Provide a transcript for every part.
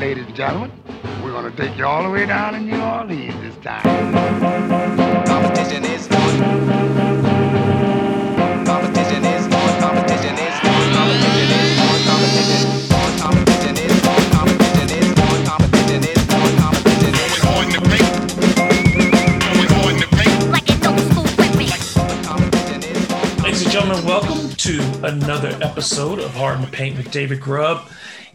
Ladies and gentlemen, we're going to take you all the way down to New Orleans this time. Competition is on. Competition is on. Competition is on. Competition is on. Competition is on. Competition is on. Competition is on. Competition is on. Competition is like an old school whipping. on. Competition is on. Ladies and gentlemen, welcome to another episode of Hard in the Paint with David Grubb.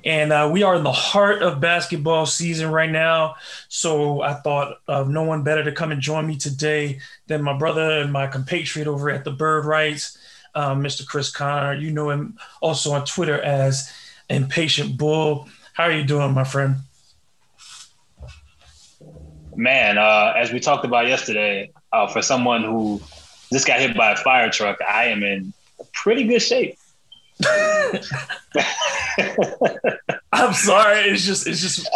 And uh, we are in the heart of basketball season right now. So I thought of no one better to come and join me today than my brother and my compatriot over at the Bird Writes, um, Mr. Chris Connor. You know him also on Twitter as Impatient Bull. How are you doing, my friend? man, uh, as we talked about yesterday, uh, for someone who just got hit by a fire truck, I am in pretty good shape. I'm sorry. It's just, it's just,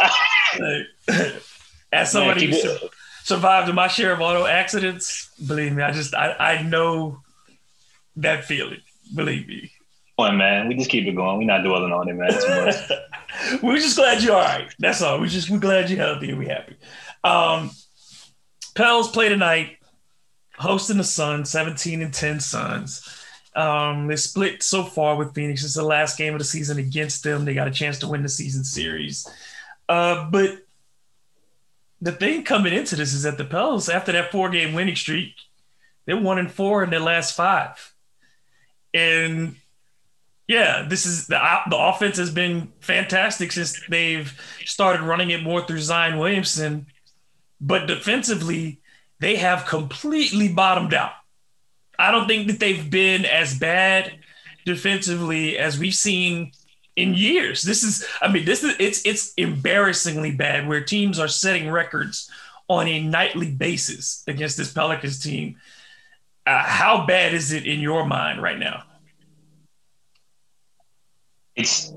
as somebody Man, who survived my share of auto accidents, believe me, I just, I, I know that feeling. Believe me. Come on, man. We just keep it going. We're not dwelling on it, man. Too much. We're just glad you're all right. That's all. We're just, we're glad you're healthy and we're happy. Um, Pels play tonight, hosting the Suns, 17 and 10 Suns. Um, they split so far with Phoenix. It's the last game of the season against them. They got a chance to win the season series. Uh, but the thing coming into this is that the Pels, after that four game winning streak, they're one and four in their last five. And yeah, this is the, the offense has been fantastic since they've started running it more through Zion Williamson. But defensively, they have completely bottomed out. I don't think that they've been as bad defensively as we've seen in years. This is, I mean, this is it's it's embarrassingly bad where teams are setting records on a nightly basis against this Pelicans team. Uh, how bad is it in your mind right now? it's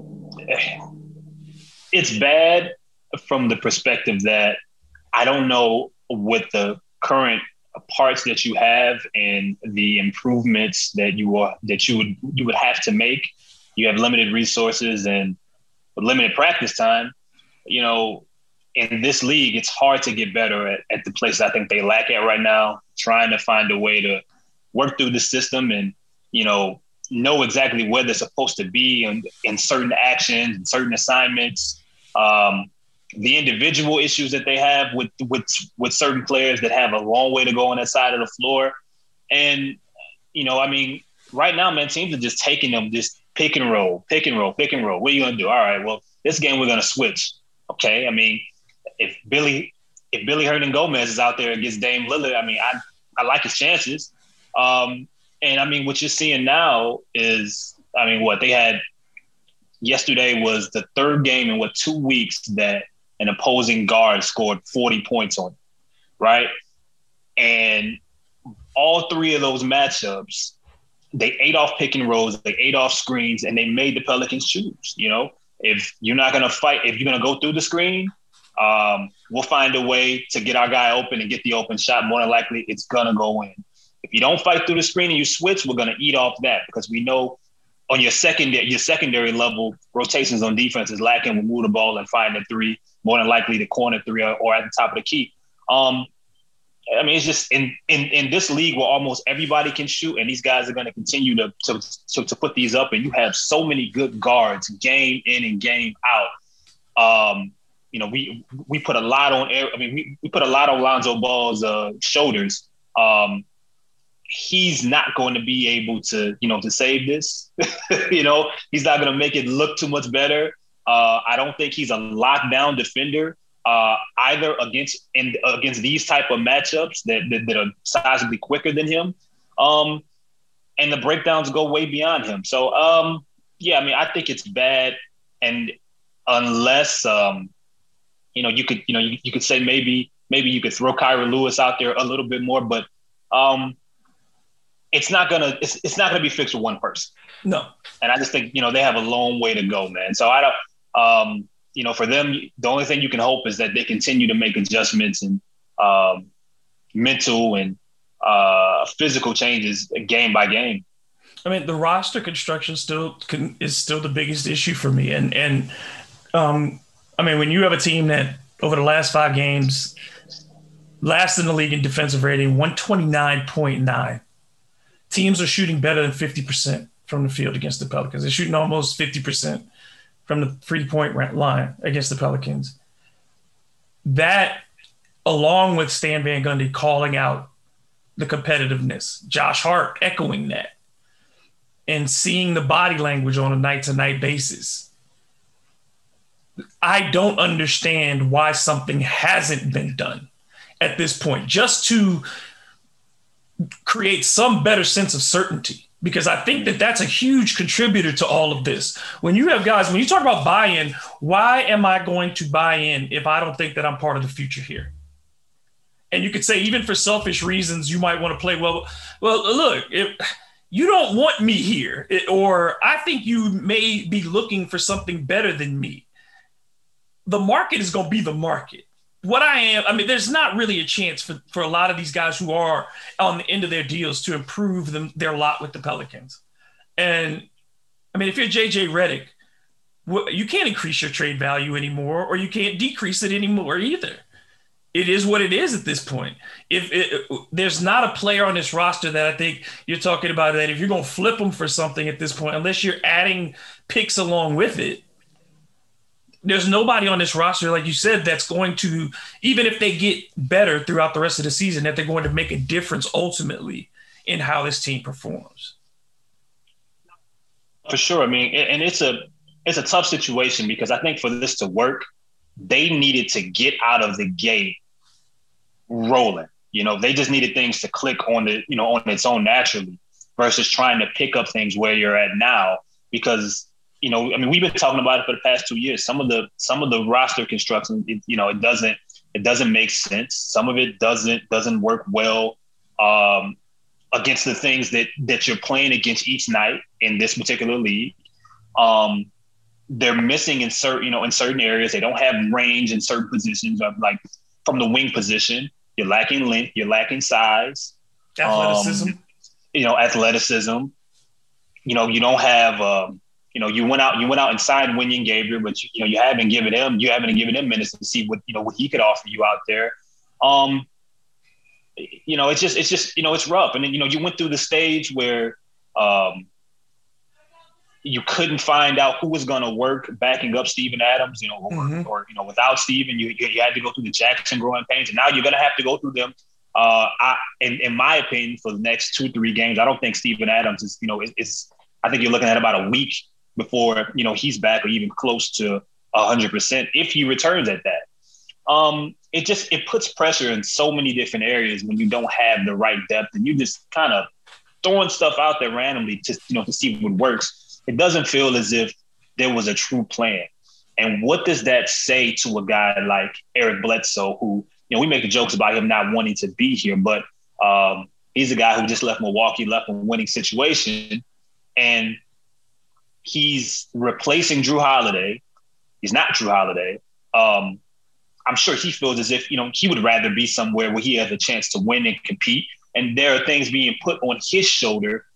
it's bad from the perspective that I don't know what the current parts that you have and the improvements that you are that you would you would have to make. You have limited resources and limited practice time. You know, in this league, it's hard to get better at, at the places I think they lack at right now. Trying to find a way to work through the system and you know know exactly where they're supposed to be in, in certain actions and certain assignments. Um, the individual issues that they have with with with certain players that have a long way to go on that side of the floor, and you know, I mean, right now, man, teams are just taking them just pick and roll, pick and roll, pick and roll. What are you gonna do? All right, well, this game we're gonna switch. Okay, I mean, if Billy if Billy Hernangomez is out there against Dame Lillard, I mean, I I like his chances. Um, and I mean, what you're seeing now is, I mean, what they had yesterday was the third game in what two weeks that an opposing guard scored 40 points on, him, right? And all three of those matchups, they ate off pick and rolls, they ate off screens, and they made the Pelicans choose. You know, if you're not gonna fight, if you're gonna go through the screen, um, we'll find a way to get our guy open and get the open shot. More than likely, it's gonna go in. If you don't fight through the screen and you switch, we're gonna eat off that because we know on your secondary your secondary level, rotations on defense is lacking. We move the ball and find the three, more than likely the corner three or, or at the top of the key. Um, I mean, it's just in, in in this league where almost everybody can shoot, and these guys are going to continue to, to to to put these up, and you have so many good guards, game in and game out. Um, you know, we we put a lot on. I mean, we, we put a lot on Lonzo Ball's uh, shoulders. Um, he's not going to be able to, you know, to save this. you know, he's not going to make it look too much better. Uh, I don't think he's a lockdown defender uh, either against in against these type of matchups that that, that are sizably quicker than him. Um, and the breakdowns go way beyond him. So, um, yeah, I mean, I think it's bad, and unless um, you know, you could, you know, you, you could say maybe maybe you could throw Kira Lewis out there a little bit more, but um, it's not gonna it's, it's not gonna be fixed with one person. No. And I just think you know they have a long way to go, man. So I don't. Um, you know, for them, the only thing you can hope is that they continue to make adjustments and um, mental and uh, physical changes game by game. I mean, the roster construction still can, is still the biggest issue for me, and and um, I mean, when you have a team that over the last five games, last in the league in defensive rating, 129.9. Teams are shooting better than 50% from the field against the Pelicans. They're shooting almost 50% from the three point line against the Pelicans. That, along with Stan Van Gundy calling out the competitiveness, Josh Hart echoing that, and seeing the body language on a night to night basis. I don't understand why something hasn't been done at this point, just to create some better sense of certainty. Because I think that that's a huge contributor to all of this. When you have guys, when you talk about buy in, why am I going to buy in if I don't think that I'm part of the future here? And you could say, even for selfish reasons, you might want to play well. Well, look, if you don't want me here, or I think you may be looking for something better than me. The market is going to be the market. What I am, I mean, there's not really a chance for, for a lot of these guys who are on the end of their deals to improve them, their lot with the Pelicans. And I mean, if you're JJ Redick, wh- you can't increase your trade value anymore, or you can't decrease it anymore either. It is what it is at this point. If it, there's not a player on this roster that I think you're talking about that if you're going to flip them for something at this point, unless you're adding picks along with it, there's nobody on this roster, like you said, that's going to, even if they get better throughout the rest of the season, that they're going to make a difference ultimately in how this team performs. For sure. I mean, and it's a it's a tough situation because I think for this to work, they needed to get out of the gate rolling. You know, they just needed things to click on the, you know, on its own naturally versus trying to pick up things where you're at now. Because, you know, I mean, we've been talking about it for the past two years. Some of the some of the roster construction, it, you know, it doesn't it doesn't make sense. Some of it doesn't doesn't work well um, against the things that that you're playing against each night in this particular league. Um, they're missing in certain, you know, in certain areas. They don't have range in certain positions, of like from the wing position. You're lacking length. You're lacking size. Athleticism. Um, you know, athleticism. You know, you don't have. Um, you know, you went out. You went out and signed Wenyen Gabriel, but you, you know, you haven't given him. You haven't given him minutes to see what you know what he could offer you out there. Um, you know, it's just it's just you know it's rough. And then you know you went through the stage where um, you couldn't find out who was going to work backing up Steven Adams, you know, or, Mhm. or you know without Steven, you you had to go through the Jaxson growing pains, and now you're going to have to go through them. Uh, I, in, in my opinion, for the next two three games, I don't think Steven Adams is you know is, is I think you're looking at about a week before you know he's back or even close to hundred percent if he returns at that um, it just it puts pressure in so many different areas when you don't have the right depth and you just kind of throwing stuff out there randomly to you know to see what works. It doesn't feel as if there was a true plan. And what does that say to a guy like Eric Bledsoe, who you know we make jokes about him not wanting to be here, but um, he's a guy who just left Milwaukee, left a winning situation, and he's replacing Jrue Holiday. He's not Jrue Holiday. Um, I'm sure he feels as if you know he would rather be somewhere where he has a chance to win and compete. And there are things being put on his shoulder,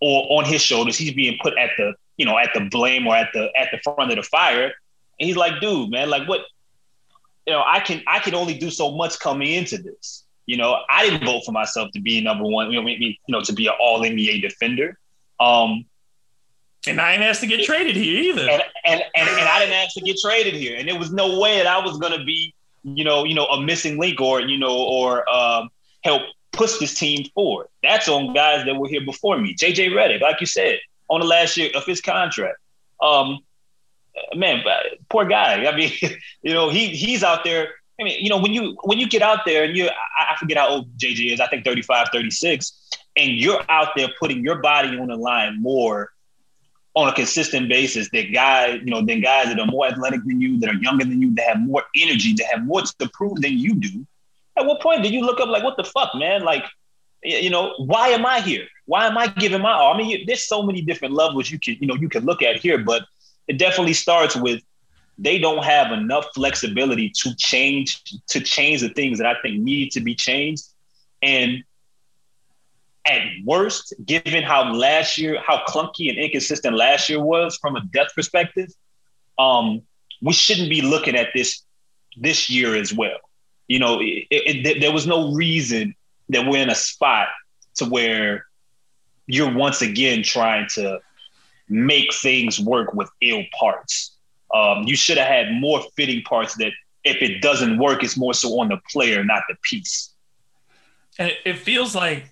or on his shoulders. He's being put at the you know at the blame or at the at the front of the fire. And he's like, dude, man, like what? You know, I can I can only do so much coming into this. You know, I didn't vote for myself to be number one. You know, you know to be an All NBA defender. Um, And I ain't asked to get traded here either. and, and and and I didn't ask to get traded here, and there was no way that I was gonna be, you know, you know, a missing link or you know, or um, help push this team forward. That's on guys that were here before me. JJ Redick, like you said, on the last year of his contract. Um, man, but poor guy. I mean, you know, he he's out there. I mean, you know, when you when you get out there and you, I, I forget how old JJ is. I think 35, 36, and you're out there putting your body on the line more on a consistent basis that guys, you know, than guys that are more athletic than you, that are younger than you, that have more energy, that have more to prove than you do. At what point did you look up like, what the fuck, man? Like, you know, why am I here? Why am I giving my all? I mean, there's so many different levels you can, you know, you can look at here, but it definitely starts with they don't have enough flexibility to change to change the things that I think need to be changed. And at worst, given how last year, how clunky and inconsistent last year was from a depth perspective, um, we shouldn't be looking at this this year as well. You know, it, it, there was no reason that we're in a spot to where you're once again trying to make things work with ill parts. Um, you should have had more fitting parts that if it doesn't work, it's more so on the player, not the piece. And it feels like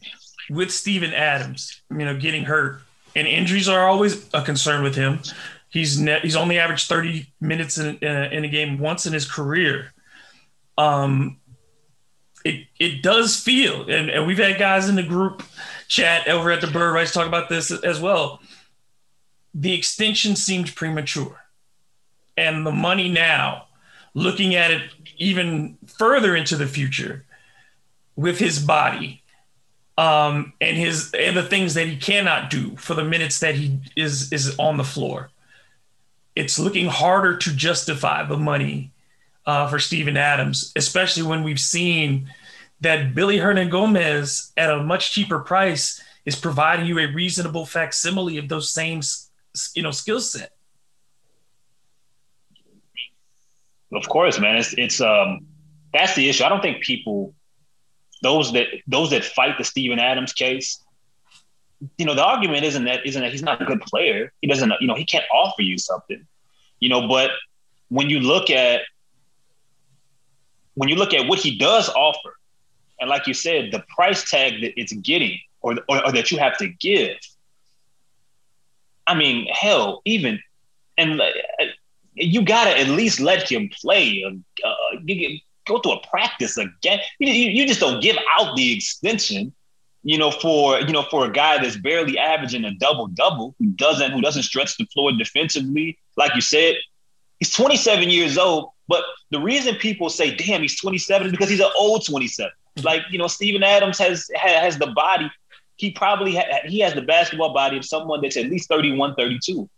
with Steven Adams, you know, getting hurt and injuries are always a concern with him. He's net, he's only averaged 30 minutes in, uh, in a game once in his career. Um, it it does feel, and, and we've had guys in the group chat over at the Bird Writes talk about this as well. The extension seemed premature, and the money now, looking at it even further into the future, with his body, um, and his and the things that he cannot do for the minutes that he is is on the floor. It's looking harder to justify the money uh, for Steven Adams, especially when we've seen that Billy Hernangomez at a much cheaper price is providing you a reasonable facsimile of those same, you know, skill set. Of course, man. It's it's um that's the issue. I don't think people those that those that fight the Steven Adams case, you know, the argument isn't that isn't that he's not a good player. He doesn't, you know, he can't offer you something, you know. But when you look at when you look at what he does offer, and like you said, the price tag that it's getting or, or, or that you have to give. I mean, hell, even and uh, you gotta at least let him play. Uh, go to a practice again. You, you, just don't give out the extension, you know, for you know for a guy that's barely averaging a double double who doesn't who doesn't stretch the floor defensively. Like you said, he's 27 years old. But the reason people say, "Damn, he's 27," is because he's an old 27. Mm-hmm. Like you know, Steven Adams has has the body. He probably ha- he has the basketball body of someone that's at least 31, 32.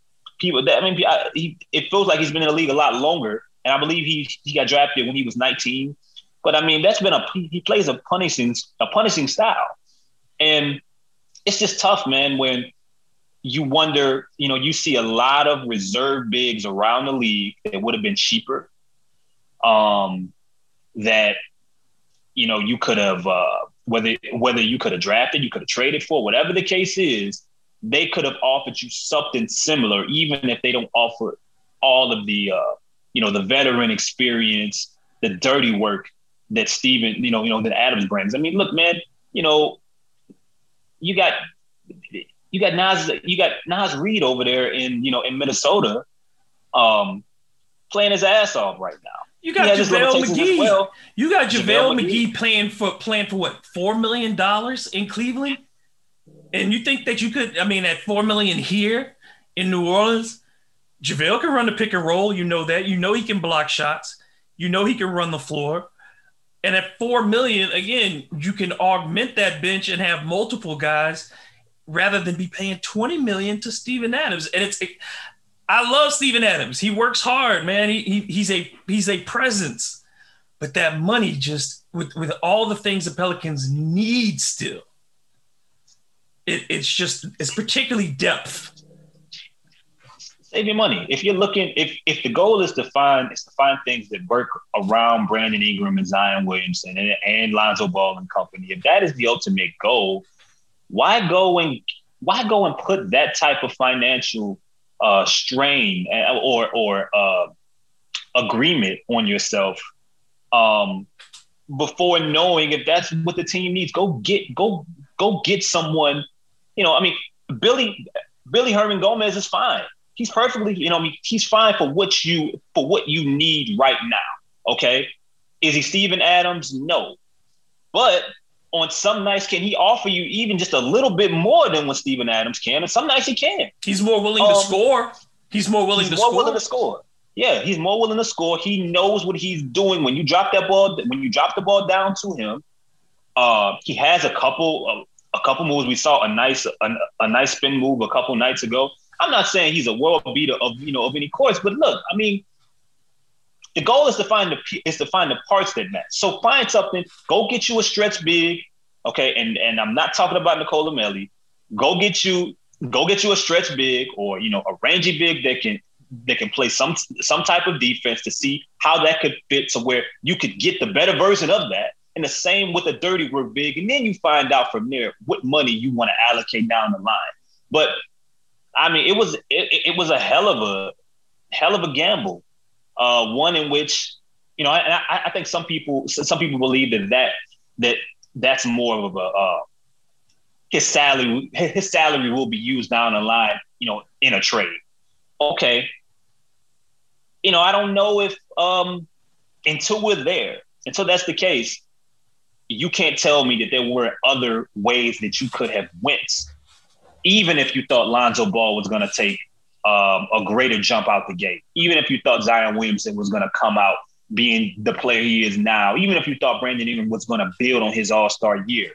People that I mean, I, he, it feels like he's been in the league a lot longer and I believe he he got drafted when he was 19. But I mean, that's been a he plays a punishing a punishing style, and it's just tough, man. When you wonder, you know, you see a lot of reserve bigs around the league that would have been cheaper, um, that you know you could have uh, whether whether you could have drafted, you could have traded for, whatever the case is, they could have offered you something similar, even if they don't offer all of the uh, you know, the veteran experience, the dirty work that Steven, you know, you know, that Adams brings. I mean, look, man, you know, you got you got Naz, you got Naz Reid over there in, you know, in Minnesota, um, playing his ass off right now. You got JaVale McGee. Well. You got JaVale, JaVale McGee, McGee playing for playing for what four million dollars in Cleveland, and you think that you could? I mean, at four million here in New Orleans, JaVale can run the pick and roll. You know that. You know he can block shots. You know he can run the floor. And at four million, again, you can augment that bench and have multiple guys rather than be paying 20 million to Steven Adams. And it's I love Steven Adams. He works hard, man. He, he he's a he's a presence. But that money just with, with all the things the Pelicans need still, it, it's just it's particularly depth save your money. If you're looking, if if the goal is to find is to find things that work around Brandon Ingram and Zion Williamson and, and Lonzo Ball and company, if that is the ultimate goal, why go and why go and put that type of financial uh, strain uh, or or uh, agreement on yourself um, before knowing if that's what the team needs? Go get go go get someone. You know, I mean, Billy Billy Hernangomez is fine he's perfectly, you know, I mean, he's fine for what you for what you need right now. Okay. Is he Steven Adams? No. But on some nights, can he offer you even just a little bit more than what Steven Adams can? And some nights he can. He's more willing um, to score. He's more willing he's to more score. willing to score. Yeah, he's more willing to score. He knows what he's doing when you drop that ball. When you drop the ball down to him, uh, he has a couple a couple moves. We saw a nice a, a nice spin move a couple nights ago. I'm not saying he's a world beater of you know of any course, but look, I mean, the goal is to find the is to find the parts that match. So find something. Go get you a stretch big, okay? And and I'm not talking about Nicolo Melli. Go get you go get you a stretch big or you know a rangy big that can that can play some some type of defense to see how that could fit to where you could get the better version of that. And the same with a dirty work big, and then you find out from there what money you want to allocate down the line. But I mean, it was it, it was a hell of a hell of a gamble, uh, one in which you know, I, I, I think some people some people believe that that that that's more of a uh, his salary his salary will be used down the line, you know, in a trade. Okay. You know, I don't know if um until we're there, until that's the case, you can't tell me that there were other ways that you could have went, even if you thought Lonzo Ball was going to take um, a greater jump out the gate, even if you thought Zion Williamson was going to come out being the player he is now, even if you thought Brandon Ingram was going to build on his All Star year,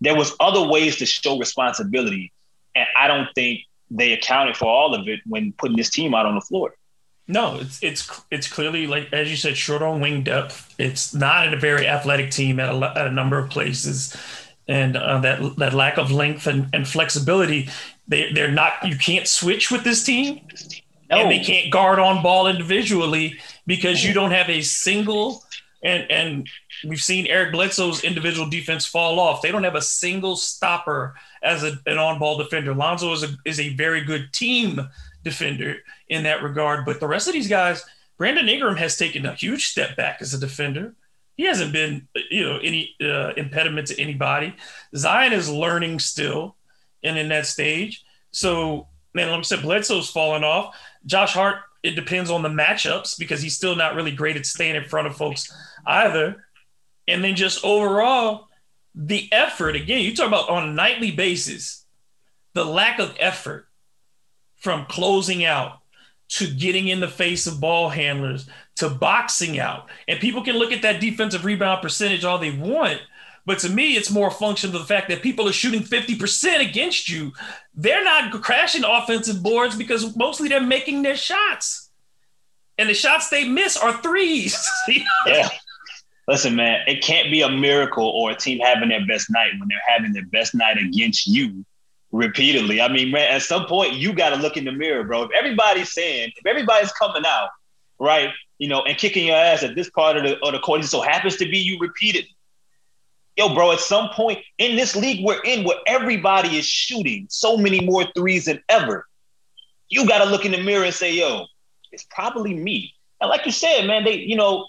there was other ways to show responsibility, and I don't think they accounted for all of it when putting this team out on the floor. No, it's it's it's clearly like as you said, short on wing depth. It's not a very athletic team at a, at a number of places, and uh, that that lack of length and, and flexibility. They they're not. You can't switch with this team, and they can't guard on ball individually because you don't have a single. And and we've seen Eric Bledsoe's individual defense fall off. They don't have a single stopper as a, an on ball defender. Lonzo is a is a very good team defender in that regard. But the rest of these guys, Brandon Ingram has taken a huge step back as a defender. He hasn't been, you know, any uh, impediment to anybody. Zion is learning still, and in that stage. So, man, like I said, Bledsoe's falling off. Josh Hart, it depends on the matchups because he's still not really great at staying in front of folks either. And then just overall, the effort again, you talk about on a nightly basis, the lack of effort from closing out to getting in the face of ball handlers to boxing out. And people can look at that defensive rebound percentage all they want. But to me, it's more a function of the fact that people are shooting 50% against you. They're not crashing offensive boards because mostly they're making their shots. And the shots they miss are threes. yeah. Listen, man, it can't be a miracle or a team having their best night when they're having their best night against you repeatedly. I mean, man, at some point you got to look in the mirror, bro. If everybody's saying, if everybody's coming out, right, you know, and kicking your ass at this part of the, of the court, it so happens to be you repeatedly. Yo, bro, at some point in this league we're in where everybody is shooting so many more threes than ever, you got to look in the mirror and say, yo, it's probably me. And like you said, man, they, you know,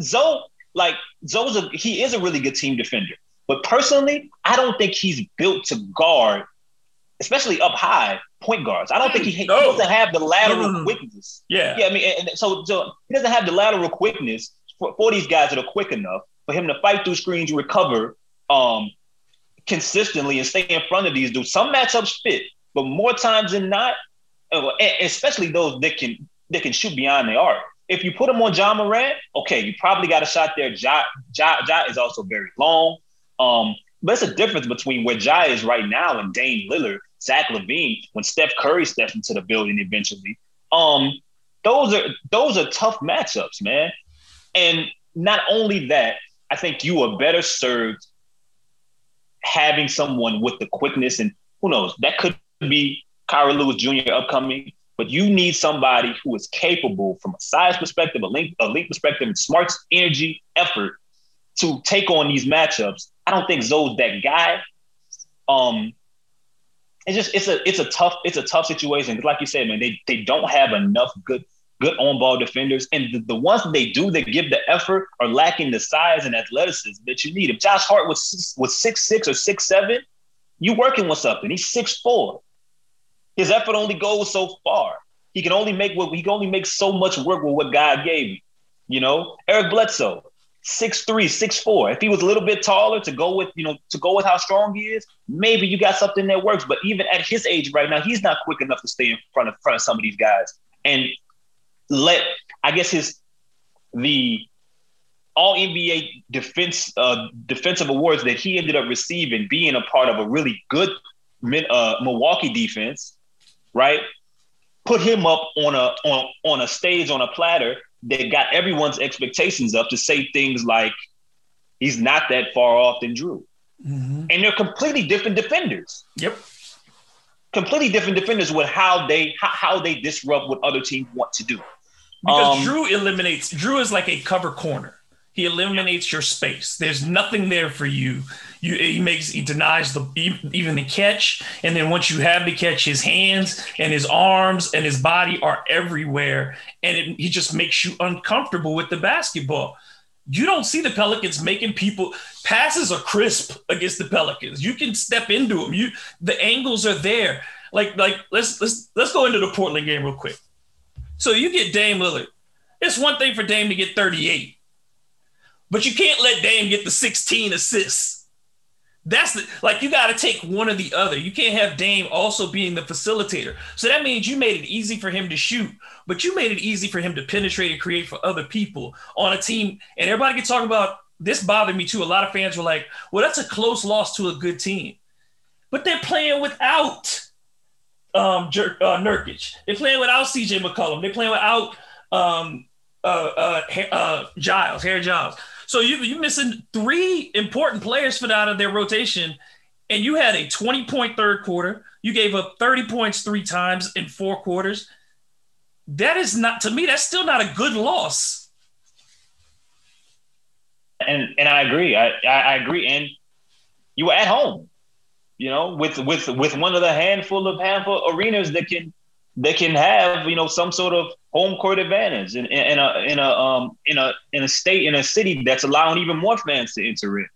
Zoe, like Zoe's a, he is a really good team defender. But personally, I don't think he's built to guard, especially up high point guards. I don't think he, No. he doesn't have the lateral No, quickness. Yeah. Yeah, I mean, and so, so he doesn't have the lateral quickness for, for these guys that are quick enough for him to fight through screens, recover um, consistently, and stay in front of these dudes. Some matchups fit, but more times than not, uh, especially those that can that can shoot beyond the arc. If you put him on John Morant, okay, you probably got a shot there. Ja, ja, ja is also very long. Um, but it's a difference between where Ja is right now and Dame Lillard, Zach LaVine, when Steph Curry steps into the building eventually. Um, those are those are tough matchups, man. And not only that, I think you are better served having someone with the quickness and who knows, that could be Kira Lewis Jr. upcoming, but you need somebody who is capable from a size perspective, a length, a length perspective, and smarts, energy, effort to take on these matchups. I don't think Zoe's that guy. Um, it's just it's a it's a tough it's a tough situation. Like you said, man, they they don't have enough good good on ball defenders, and the, the ones they do that give the effort are lacking the size and athleticism that you need. If Josh Hart was was six six or six seven, you working with something. He's six four. His effort only goes so far. He can only make what he can only make so much work with what God gave him. You know, Eric Bledsoe, six three, six four. If he was a little bit taller to go with, you know, to go with how strong he is, maybe you got something that works. But even at his age right now, he's not quick enough to stay in front of front of some of these guys. And let I guess his the all NBA defense uh, defensive awards that he ended up receiving, being a part of a really good uh, Milwaukee defense, right? Put him up on a on on a stage on a platter that got everyone's expectations up to say things like he's not that far off than Jrue, Mhm. and they're completely different defenders. Yep. completely different defenders with how they how, how they disrupt what other teams want to do. Because Um, Jrue eliminates Jrue is like a cover corner. He eliminates your space. There's nothing there for you. You he makes he denies the even the catch, and then once you have the catch, his hands and his arms and his body are everywhere, and it, he just makes you uncomfortable with the basketball. You don't see the Pelicans making people passes are crisp against the Pelicans. You can step into them. You the angles are there. Like like let's let's let's go into the Portland game real quick. So you get Dame Lillard. It's one thing for Dame to get 38, but you can't let Dame get the 16 assists. That's the like you got to take one or the other. You can't have Dame also being the facilitator. So that means you made it easy for him to shoot, but you made it easy for him to penetrate and create for other people on a team. And everybody can talk about this bothered me too. A lot of fans were like, "Well, that's a close loss to a good team," but they're playing without um, Jer- uh, Nurkic. They're playing without CJ McCollum. They're playing without um, uh, uh, uh, Giles, Harry Giles. So you you missing three important players for out of their rotation, and you had a 20 point third quarter. You gave up 30 points three times in four quarters. That is not to me. That's still not a good loss. and and I agree. I, I agree. And you were at home, you know, with with with one of the handful of handful arenas that can that can have you know some sort of home court advantage in, in, in a in a um in a in a state in a city that's allowing even more fans to enter in.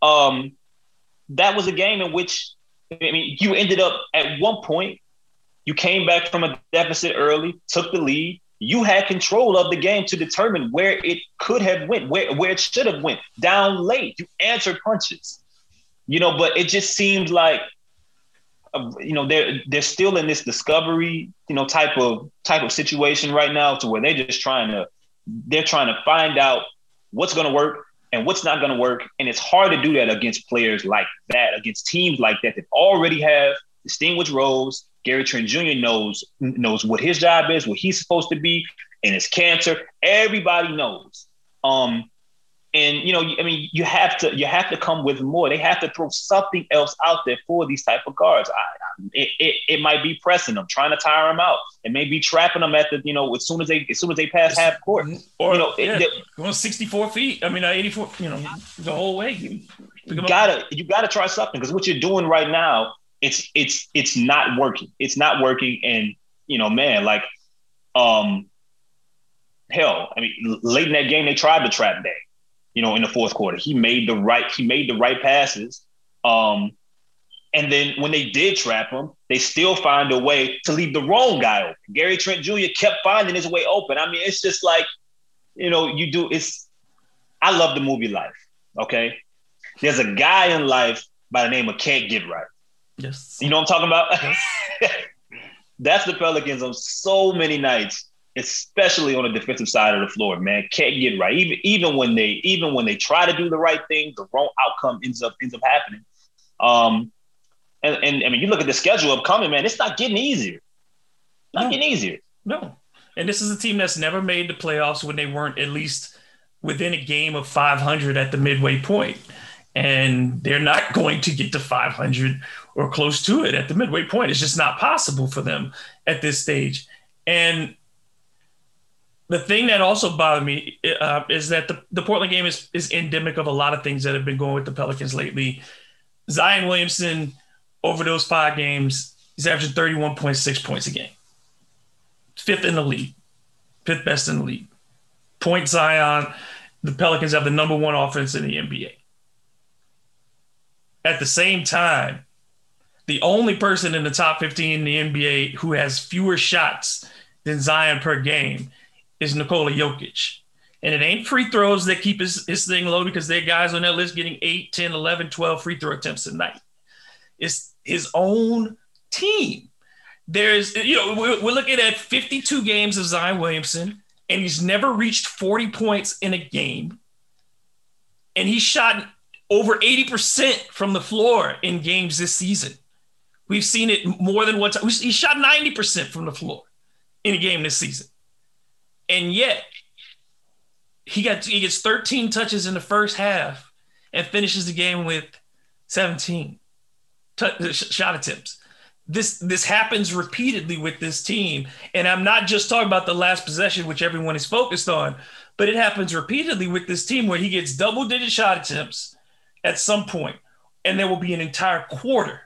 Um, that was a game in which I mean you ended up at one point you came back from a deficit early, took the lead. You had control of the game to determine where it could have went, where, where it should have went. Down late, you answered punches. You know, but it just seems like uh, you know they're they're still in this discovery, you know, type of type of situation right now to where they're just trying to they're trying to find out what's going to work and what's not going to work. And it's hard to do that against players like that, against teams like that that already have distinguished roles. Gary Trent Jr. knows knows what his job is, what he's supposed to be, and his cancer. Everybody knows. Um, and you know, I mean, you have to you have to come with more. They have to throw something else out there for these type of guards. I, I, it, it, it might be pressing them, trying to tire them out. It may be trapping them at the you know as soon as they as soon as they pass half court. Or You know, yeah, the- going 64 feet. I mean, uh, 84. You know, the whole way. You, you gotta you gotta try something because what you're doing right now it's it's it's not working it's not working and you know man like um hell i mean late in that game they tried to trap day you know in the fourth quarter. He made the right he made the right passes. Um and then when they did trap him they still find a way to leave the wrong guy open. Gary trent jr kept finding his way open. I mean it's just like you know you do it's i love the movie life okay? There's a guy in life by the name of Can't Get Right. Yes. You know what I'm talking about? That's the Pelicans on so many nights, especially on the defensive side of the floor, man. Can't get right. Even even when they even when they try to do the right thing, the wrong outcome ends up ends up happening. Um and, and I mean you look at the schedule upcoming, man, it's not getting easier. Not No. getting easier. No. And this is a team that's never made the playoffs when they weren't at least within a game of 500 at the midway point. And they're not going to get to 500 or close to it at the midway point. It's just not possible for them at this stage. And the thing that also bothered me uh, is that the, the Portland game is, is endemic of a lot of things that have been going with the Pelicans lately. Zion Williamson, over those five games, he's averaging 31.6 points a game fifth in the league, fifth best in the league. Point Zion, the Pelicans have the number one offense in the NBA. At the same time, the only person in the top 15 in the NBA who has fewer shots than Zion per game is Nikola Jokic. And it ain't free throws that keep his, his thing low because there are guys on that list getting 8, 10, 11, 12 free throw attempts a night. It's his own team there's you know we're, we're looking at 52 games of Zion Williamson and he's never reached 40 points in a game and he shot over 80% from the floor in games this season we've seen it more than one time he shot 90% from the floor in a game this season and yet he got he gets 13 touches in the first half and finishes the game with 17 t- uh, shot attempts this this happens repeatedly with this team, and I'm not just talking about the last possession, which everyone is focused on, but it happens repeatedly with this team where he gets double digit shot attempts at some point, and there will be an entire quarter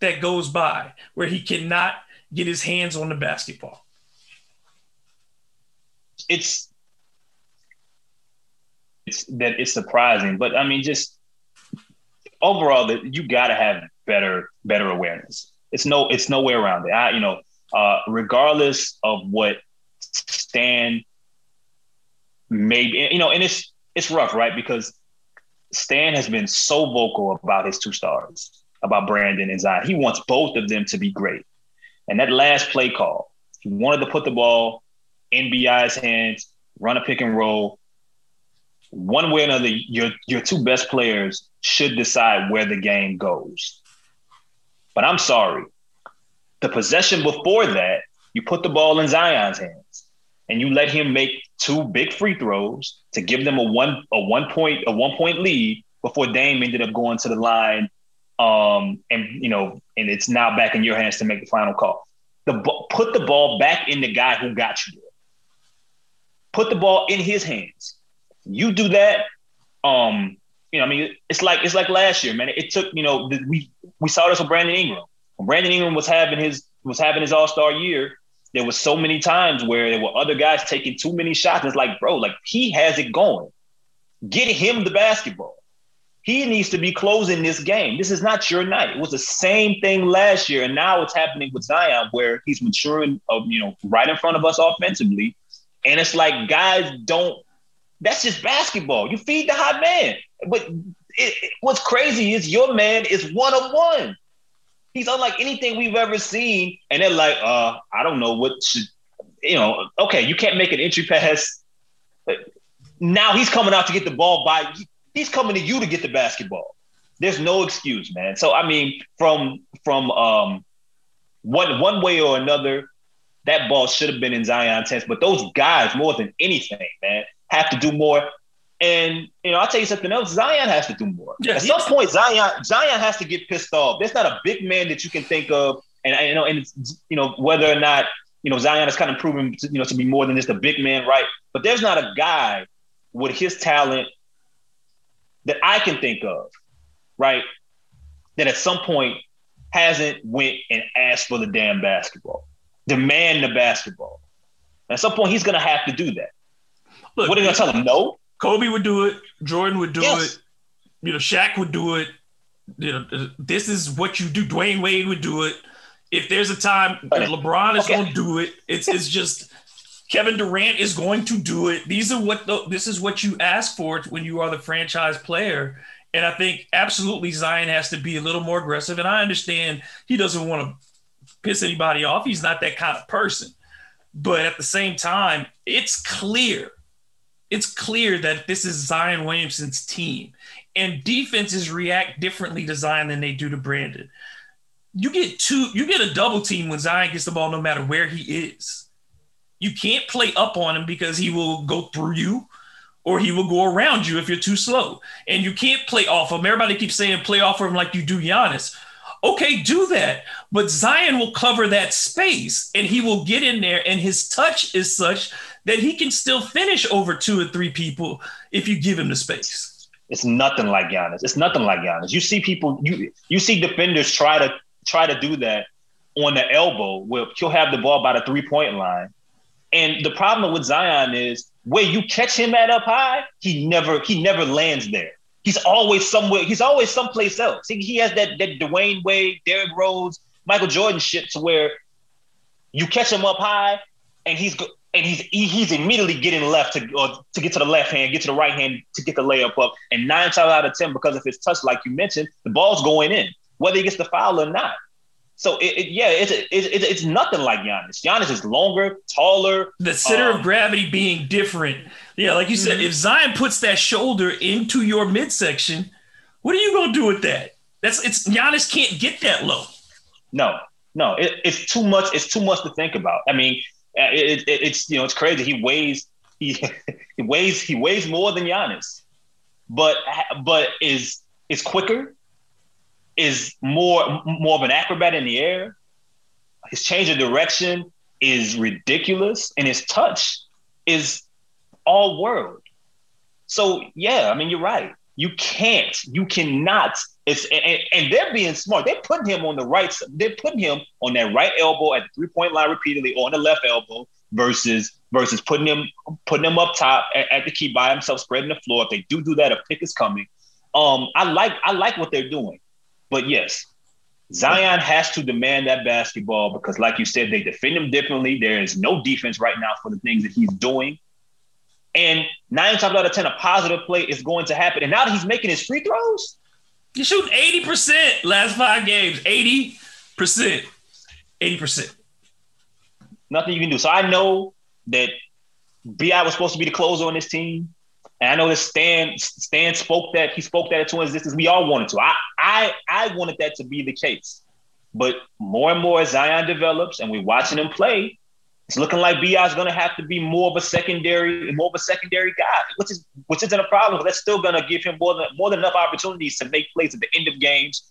that goes by where he cannot get his hands on the basketball. It's it's that it's surprising, but I mean, just overall, that you got to have better better awareness. It's no, it's no way around it. I, you know, uh, regardless of what Stan maybe, you know, and it's it's rough, right? Because Stan has been so vocal about his two stars, about Brandon and Zion. He wants both of them to be great. And that last play call, he wanted to put the ball in BI's hands, run a pick and roll. One way or another, your your two best players should decide where the game goes. But I'm sorry. The possession before that, you put the ball in Zion's hands and you let him make two big free throws to give them a one a one point a one point lead before Dame ended up going to the line. Um, and you know, and it's now back in your hands to make the final call. The put the ball back in the guy who got you. Put the ball in his hands. You do that. Um, you know, I mean, it's like it's like last year, man. It took you know we we saw this with Brandon Ingram. When Brandon Ingram was having his was having his All Star year, there was so many times where there were other guys taking too many shots. It's like, bro, like he has it going. Get him the basketball. He needs to be closing this game. This is not your night. It was the same thing last year, and now it's happening with Zion, where he's maturing, uh, you know, right in front of us offensively, and it's like guys don't. That's just basketball. You feed the hot man, but it, it- what's crazy is your man is one of one. He's unlike anything we've ever seen, and they're like, uh, I don't know what should, you know. Okay, you can't make an entry pass. But now he's coming out to get the ball by. He's coming to you to get the basketball. There's no excuse, man. So I mean, from from um, one one way or another, that ball should have been in Zion's hands. But those guys, more than anything, man, have to do more. And you know, I'll tell you something else. Zion has to do more. Yeah, At some point, Zion Zion has to get pissed off. There's not a big man that you can think of, and you know, and you know whether or not you know Zion is kind of proven to, you know to be more than just a big man, right? But there's not a guy with his talent that I can think of, right? That at some point hasn't went and asked for the damn basketball, demand the basketball. At some point, he's gonna have to do that. Look, What are you gonna tell him? No. Kobe would do it. Jordan would do Yes. it. You know, Shaq would do it. You know, this is what you do. Dwyane Wade would do it. If there's a time Okay. LeBron is Okay. going to do it, it's it's just Kevin Durant is going to do it. These are what the, this is what you ask for when you are the franchise player. And I think absolutely Zion has to be a little more aggressive. And I understand he doesn't want to piss anybody off. He's not that kind of person. But at the same time, it's clear it's clear that this is Zion Williamson's team, and defenses react differently to Zion than they do to Brandon. You get two, you get a double team when Zion gets the ball, no matter where he is. You can't play up on him because he will go through you or he will go around you if you're too slow. And you can't play off him. Everybody keeps saying play off of him like you do Giannis. Okay, do that. But Zion will cover that space and he will get in there, and his touch is such that he can still finish over two or three people if you give him the space. It's nothing like Giannis. It's nothing like Giannis. You see people, you you see defenders try to try to do that on the elbow where he'll have the ball by the three point line. And the problem with Zion is where you catch him at up high, he never he never lands there. He's always somewhere. He's always someplace else. He, he has that that Dwyane Wade, Derrick Rose, Michael Jordan shit to where you catch him up high and he's and he's he, he's immediately getting left to or to get to the left hand, get to the right hand to get the layup up. And nine times out of ten, because of his touch, like you mentioned, the ball's going in, whether he gets the foul or not. So it, it- yeah, it's, it's it's it's nothing like Giannis. Giannis is longer, taller. The center Um, of gravity being different. Yeah, like you said, if Zion puts that shoulder into your midsection, what are you gonna do with that? That's it's Giannis can't get that low. No, no, it, it's too much. It's too much to think about. I mean, uh, it, it, it's you know it's crazy. He weighs he, he weighs he weighs more than Giannis, but but is is quicker, is more more of an acrobat in the air, his change of direction is ridiculous, and his touch is all world. So yeah, I mean you're right. You can't, you cannot. It's and, and they're being smart. They're putting him on the right. They're putting him on that right elbow at the three point line repeatedly, or on the left elbow versus versus putting him putting him up top at, at the key by himself, spreading the floor. If they do do that, a pick is coming. Um, I like I like what they're doing, but yes, Zion has to demand that basketball because, like you said, they defend him differently. There is no defense right now for the things that he's doing. And nine times out of ten, a positive play is going to happen. And now that he's making his free throws, You shoot 80% last five games. 80%. 80%. nothing you can do. So I know that Bi was supposed to be the closer on this team, and I know that Stan Stan spoke that he spoke that to his existence. We all wanted to. I I I wanted that to be the case, but more and more as Zion develops and we're watching him play, it's looking like Bi is going to have to be more of a secondary, more of a secondary guy, which is which isn't a problem. But that's still going to give him more than more than enough opportunities to make plays at the end of games,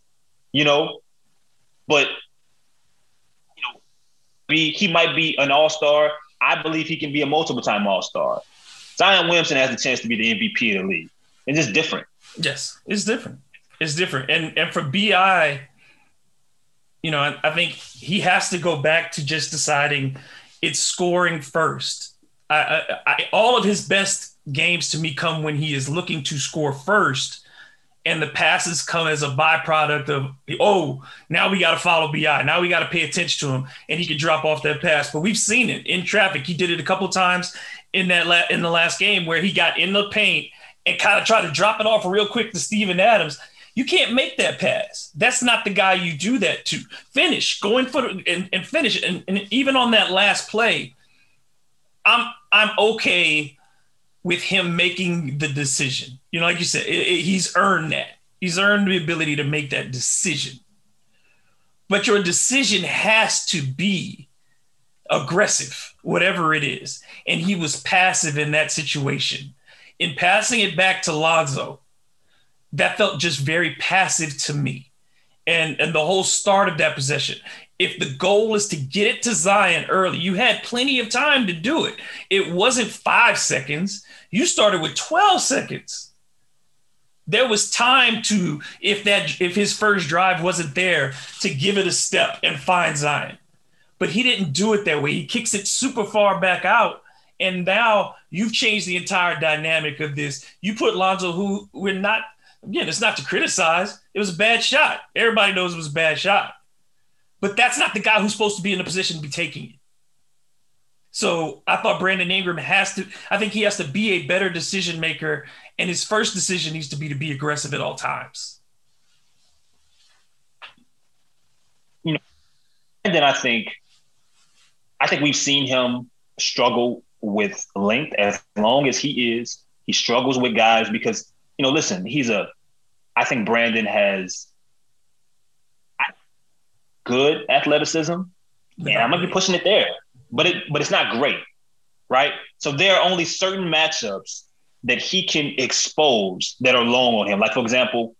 you know. But you know, be he might be an all star. I believe he can be a multiple time all star. Zion Williamson has the chance to be the MVP of the league. and It's just different. Yes, it's different. It's different. And and for BI, you know, I, I think he has to go back to just deciding it's scoring first. I, I, I, all of his best games to me come when he is looking to score first, and the passes come as a byproduct of oh now we got to follow Bi now we got to pay attention to him and he can drop off that pass. But we've seen it in traffic. He did it a couple times in that la- in the last game where he got in the paint and kind of tried to drop it off real quick to Steven Adams. You can't make that pass. That's not the guy you do that to. Finish, go in for and, and finish. And, and even on that last play, I'm I'm okay with him making the decision. You know, like you said, it- it- he's earned that. He's earned the ability to make that decision. But your decision has to be aggressive, whatever it is. And he was passive in that situation. In passing it back to Lonzo, that felt just very passive to me. And and the whole start of that possession. If the goal is to get it to Zion early, you had plenty of time to do it. It wasn't five seconds. You started with 12 seconds. There was time to, if that if his first drive wasn't there, to give it a step and find Zion. But he didn't do it that way. He kicks it super far back out. And now you've changed the entire dynamic of this. You put Lonzo, who we're not, again, it's not to criticize. It was a bad shot. Everybody knows it was a bad shot. But that's not the guy who's supposed to be in a position to be taking it. So I thought Brandon Ingram has to, I think he has to be a better decision maker. And his first decision needs to be to be aggressive at all times. You know, and then I think, I think we've seen him struggle with length as long as he is. He struggles with guys because you know, listen, he's a. I think Brandon has good athleticism, and I'm gonna be pushing it there, but it but it's not great, right? So there are only certain matchups that he can expose that are long on him. Like for example,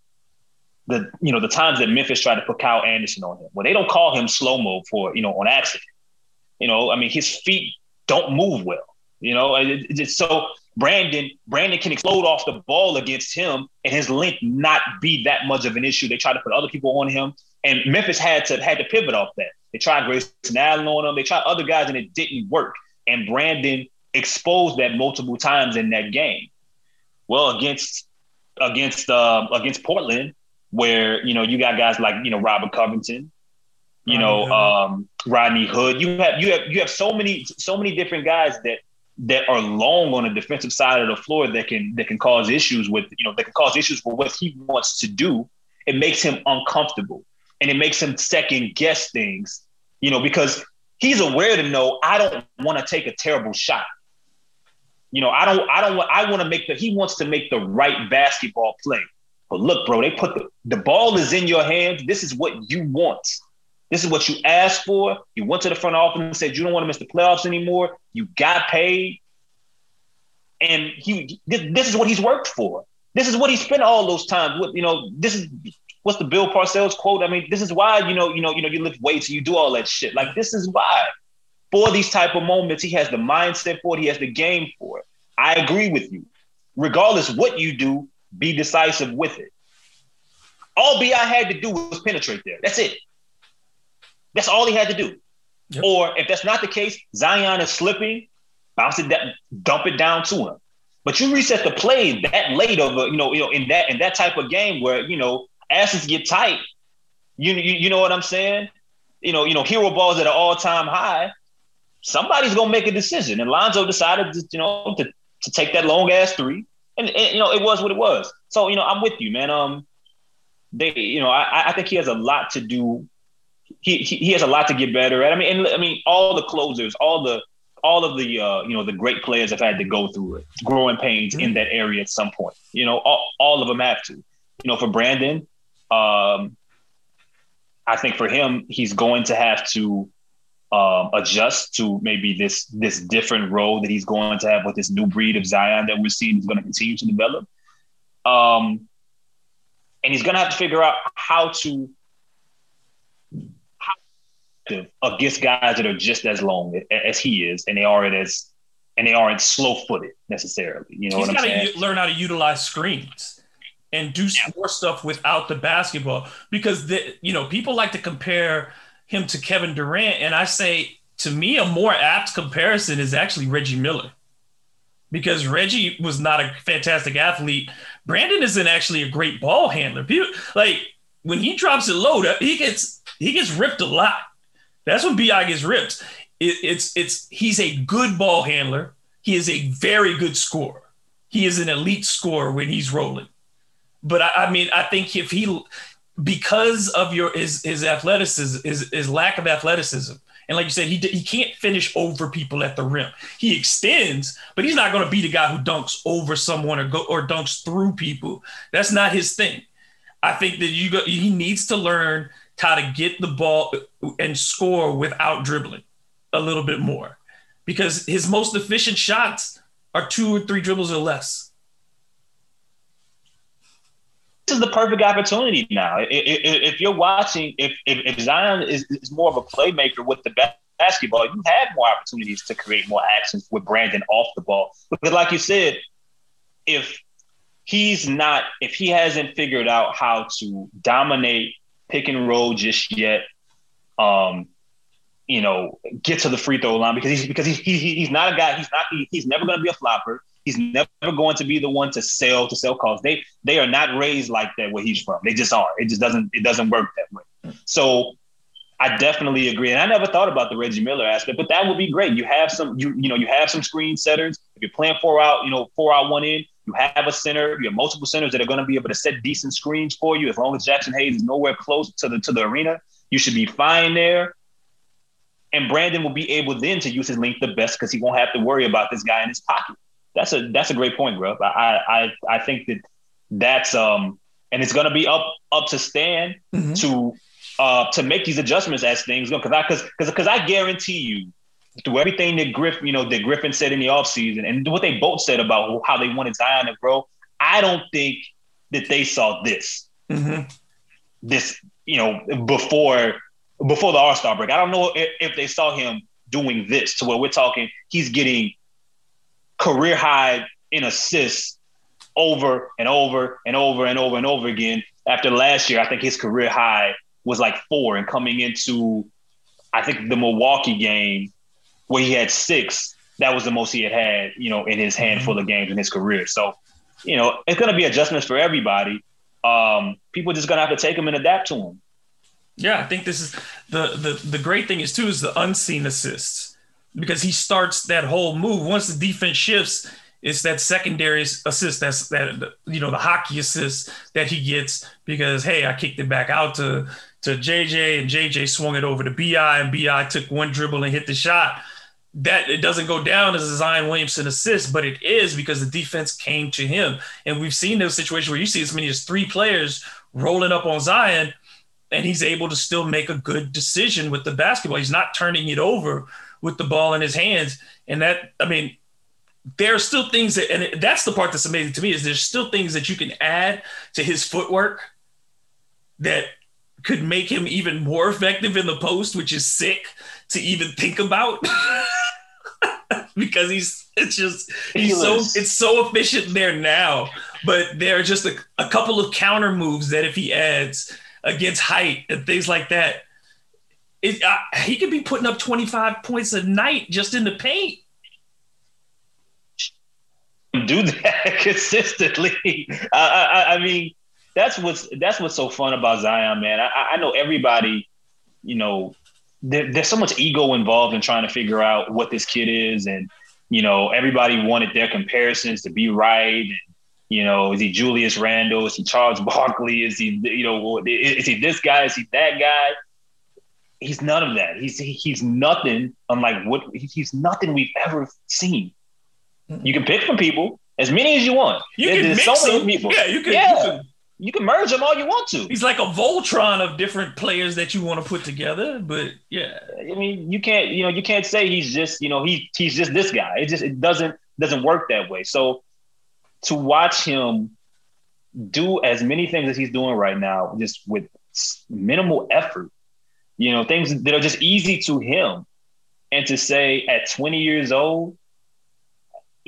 the you know the times that Memphis tried to put Kyle Anderson on him. Well, they don't call him slow mo for you know on accident. You know, I mean his feet don't move well. You know, it, it's so Brandon Brandon can explode off the ball against him, and his length not be that much of an issue. They try to put other people on him, and Memphis had to had to pivot off that. They tried Grayson Allen on him. They tried other guys, and it didn't work. And Brandon exposed that multiple times in that game. Well, against against uh, against Portland, where you know you got guys like you know Robert Covington, you know Rodney um, Rodney Hood. You have you have you have so many so many different guys that that are long on the defensive side of the floor that can that can cause issues with you know that can cause issues with what he wants to do. It makes him uncomfortable and it makes him second guess things, you know, because he's aware to know I don't want to take a terrible shot. You know, I don't I don't want I want to make the he wants to make the right basketball play. But look, bro, they put the, the ball is in your hands. This is what you want. This is what you asked for. You went to the front office and said you don't want to miss the playoffs anymore. You got paid. And he this, is what he's worked for. This is what he spent all those times with. You know, this is what's the Bill Parcells quote? I mean, this is why you know, you know, you know, you lift weights, you do all that shit. Like this is why. For these type of moments, he has the mindset for it. He has the game for it. I agree with you. Regardless what you do, be decisive with it. All Bi had to do was penetrate there. That's it. That's all he had to do. Yep. Or if that's not the case, Zion is slipping, bounce it down, dump it down to him. But you reset the play that late of a, you know, you know, in that in that type of game where you know asses get tight. You you, you know what I'm saying? You know, you know, hero balls at an all time high. Somebody's gonna make a decision, and Lonzo decided, to, you know, to, to take that long ass three, and, and you know, it was what it was. So you know, I'm with you, man. Um, they, you know, I, I think he has a lot to do. He, he has a lot to get better at. I mean, and I mean, all the closers, all the all of the uh, you know the great players have had to go through it, growing pains in that area at some point. You know, all, all of them have to. You know, for Brandon, um, I think for him, he's going to have to um, adjust to maybe this this different role that he's going to have with this new breed of Zion that we're seeing is going to continue to develop. Um, and he's going to have to figure out how to to against guys that are just as long as he is, and they aren't as and they aren't slow footed necessarily. You know He's what I'm got to learn how to utilize screens and do more stuff without the basketball because the you know people like to compare him to Kevin Durant, and I say to me a more apt comparison is actually Reggie Miller because Reggie was not a fantastic athlete. Brandon isn't actually a great ball handler. People like when he drops it low, he gets he gets ripped a lot. That's when Bi gets ripped. It, it's it's he's a good ball handler. He is a very good scorer. He is an elite scorer when he's rolling. But I, I mean, I think if he because of your his his athleticism, his, his lack of athleticism, and like you said, he he can't finish over people at the rim. He extends, but he's not going to be the guy who dunks over someone or go or dunks through people. That's not his thing. I think that you go, he needs to learn how to get the ball and score without dribbling a little bit more, because his most efficient shots are two or three dribbles or less. this is the perfect opportunity now. If you're watching, if if, Zion is, more of a playmaker with the ba- basketball, you have more opportunities to create more actions with Brandon off the ball. Because, like you said, if he's not, if he hasn't figured out how to dominate pick and roll just yet, um, you know, get to the free throw line because he's because he's he, he- he's not a guy. He's not. He, he's never going to be a flopper. He's never going to be the one to sell to sell calls. They they are not raised like that where he's from. They just aren't. It just doesn't it doesn't work that way. So I definitely agree. And I never thought about the Reggie Miller aspect, but that would be great. You have some you you know you have some screen setters. If you're playing four out, you know four out one in. You have a center. You have multiple centers that are going to be able to set decent screens for you. As long as Jaxson Hayes is nowhere close to the to the arena, you should be fine there. And Brandon will be able then to use his length the best because he won't have to worry about this guy in his pocket. That's a that's a great point, bro. I I I think that that's um and it's gonna be up up to Stan Mhm. to uh to make these adjustments as things go because I because because I guarantee you through everything that Griff you know that Griffin said in the offseason and what they both said about how they wanted Zion to grow, I don't think that they saw this Mhm. this you know before before the All Star break. I don't know if, if they saw him doing this to where we're talking he's getting career high in assists over and over and over and over and over again. After last year, I think his career high was like four, and coming into I think the Milwaukee game where he had six, that was the most he had had, you know, in his handful of games in his career. So, you know, it's going to be adjustments for everybody. Um, people just going to have to take them and adapt to them. Yeah, I think this is the the the great thing is too is the unseen assists because he starts that whole move once the defense shifts. It's that secondary assist that's that you know the hockey assist that he gets because hey I kicked it back out to to JJ and JJ swung it over to Bi and Bi took one dribble and hit the shot. That it doesn't go down as a Zion Williamson assist, but it is because the defense came to him. And we've seen those situations where you see as many as three players rolling up on Zion and he's able to still make a good decision with the basketball. He's not turning it over with the ball in his hands. And that, I mean, there are still things that, and that's the part that's amazing to me is there's still things that you can add to his footwork that could make him even more effective in the post, which is sick to even think about. because he's it's just he's so it's so efficient there now. But there are just a, a couple of counter moves that if he adds against height and things like that, it, uh, he could be putting up 25 points a night just in the paint. do that consistently. I, I, I mean, that's what's that's what's so fun about Zion, man. I, I know everybody, you know, there, there's so much ego involved in trying to figure out what this kid is, and you know, everybody wanted their comparisons to be right. And, you know, is he Julius Randle? Is he Charles Barkley? Is he, you know, is, he this guy? Is he that guy? He's none of that. He's he's nothing unlike what he's nothing we've ever seen. You can pick from people as many as you want. You There- can mix so many them. people. Yeah, you can, Yeah. you can. You can merge them all you want to. He's like a Voltron of different players that you want to put together. But yeah, I mean, you can't, you know, you can't say he's just, you know, he he's just this guy. It just it doesn't doesn't work that way. So to watch him do as many things as he's doing right now, just with minimal effort, you know, things that are just easy to him, and to say at 20 years old,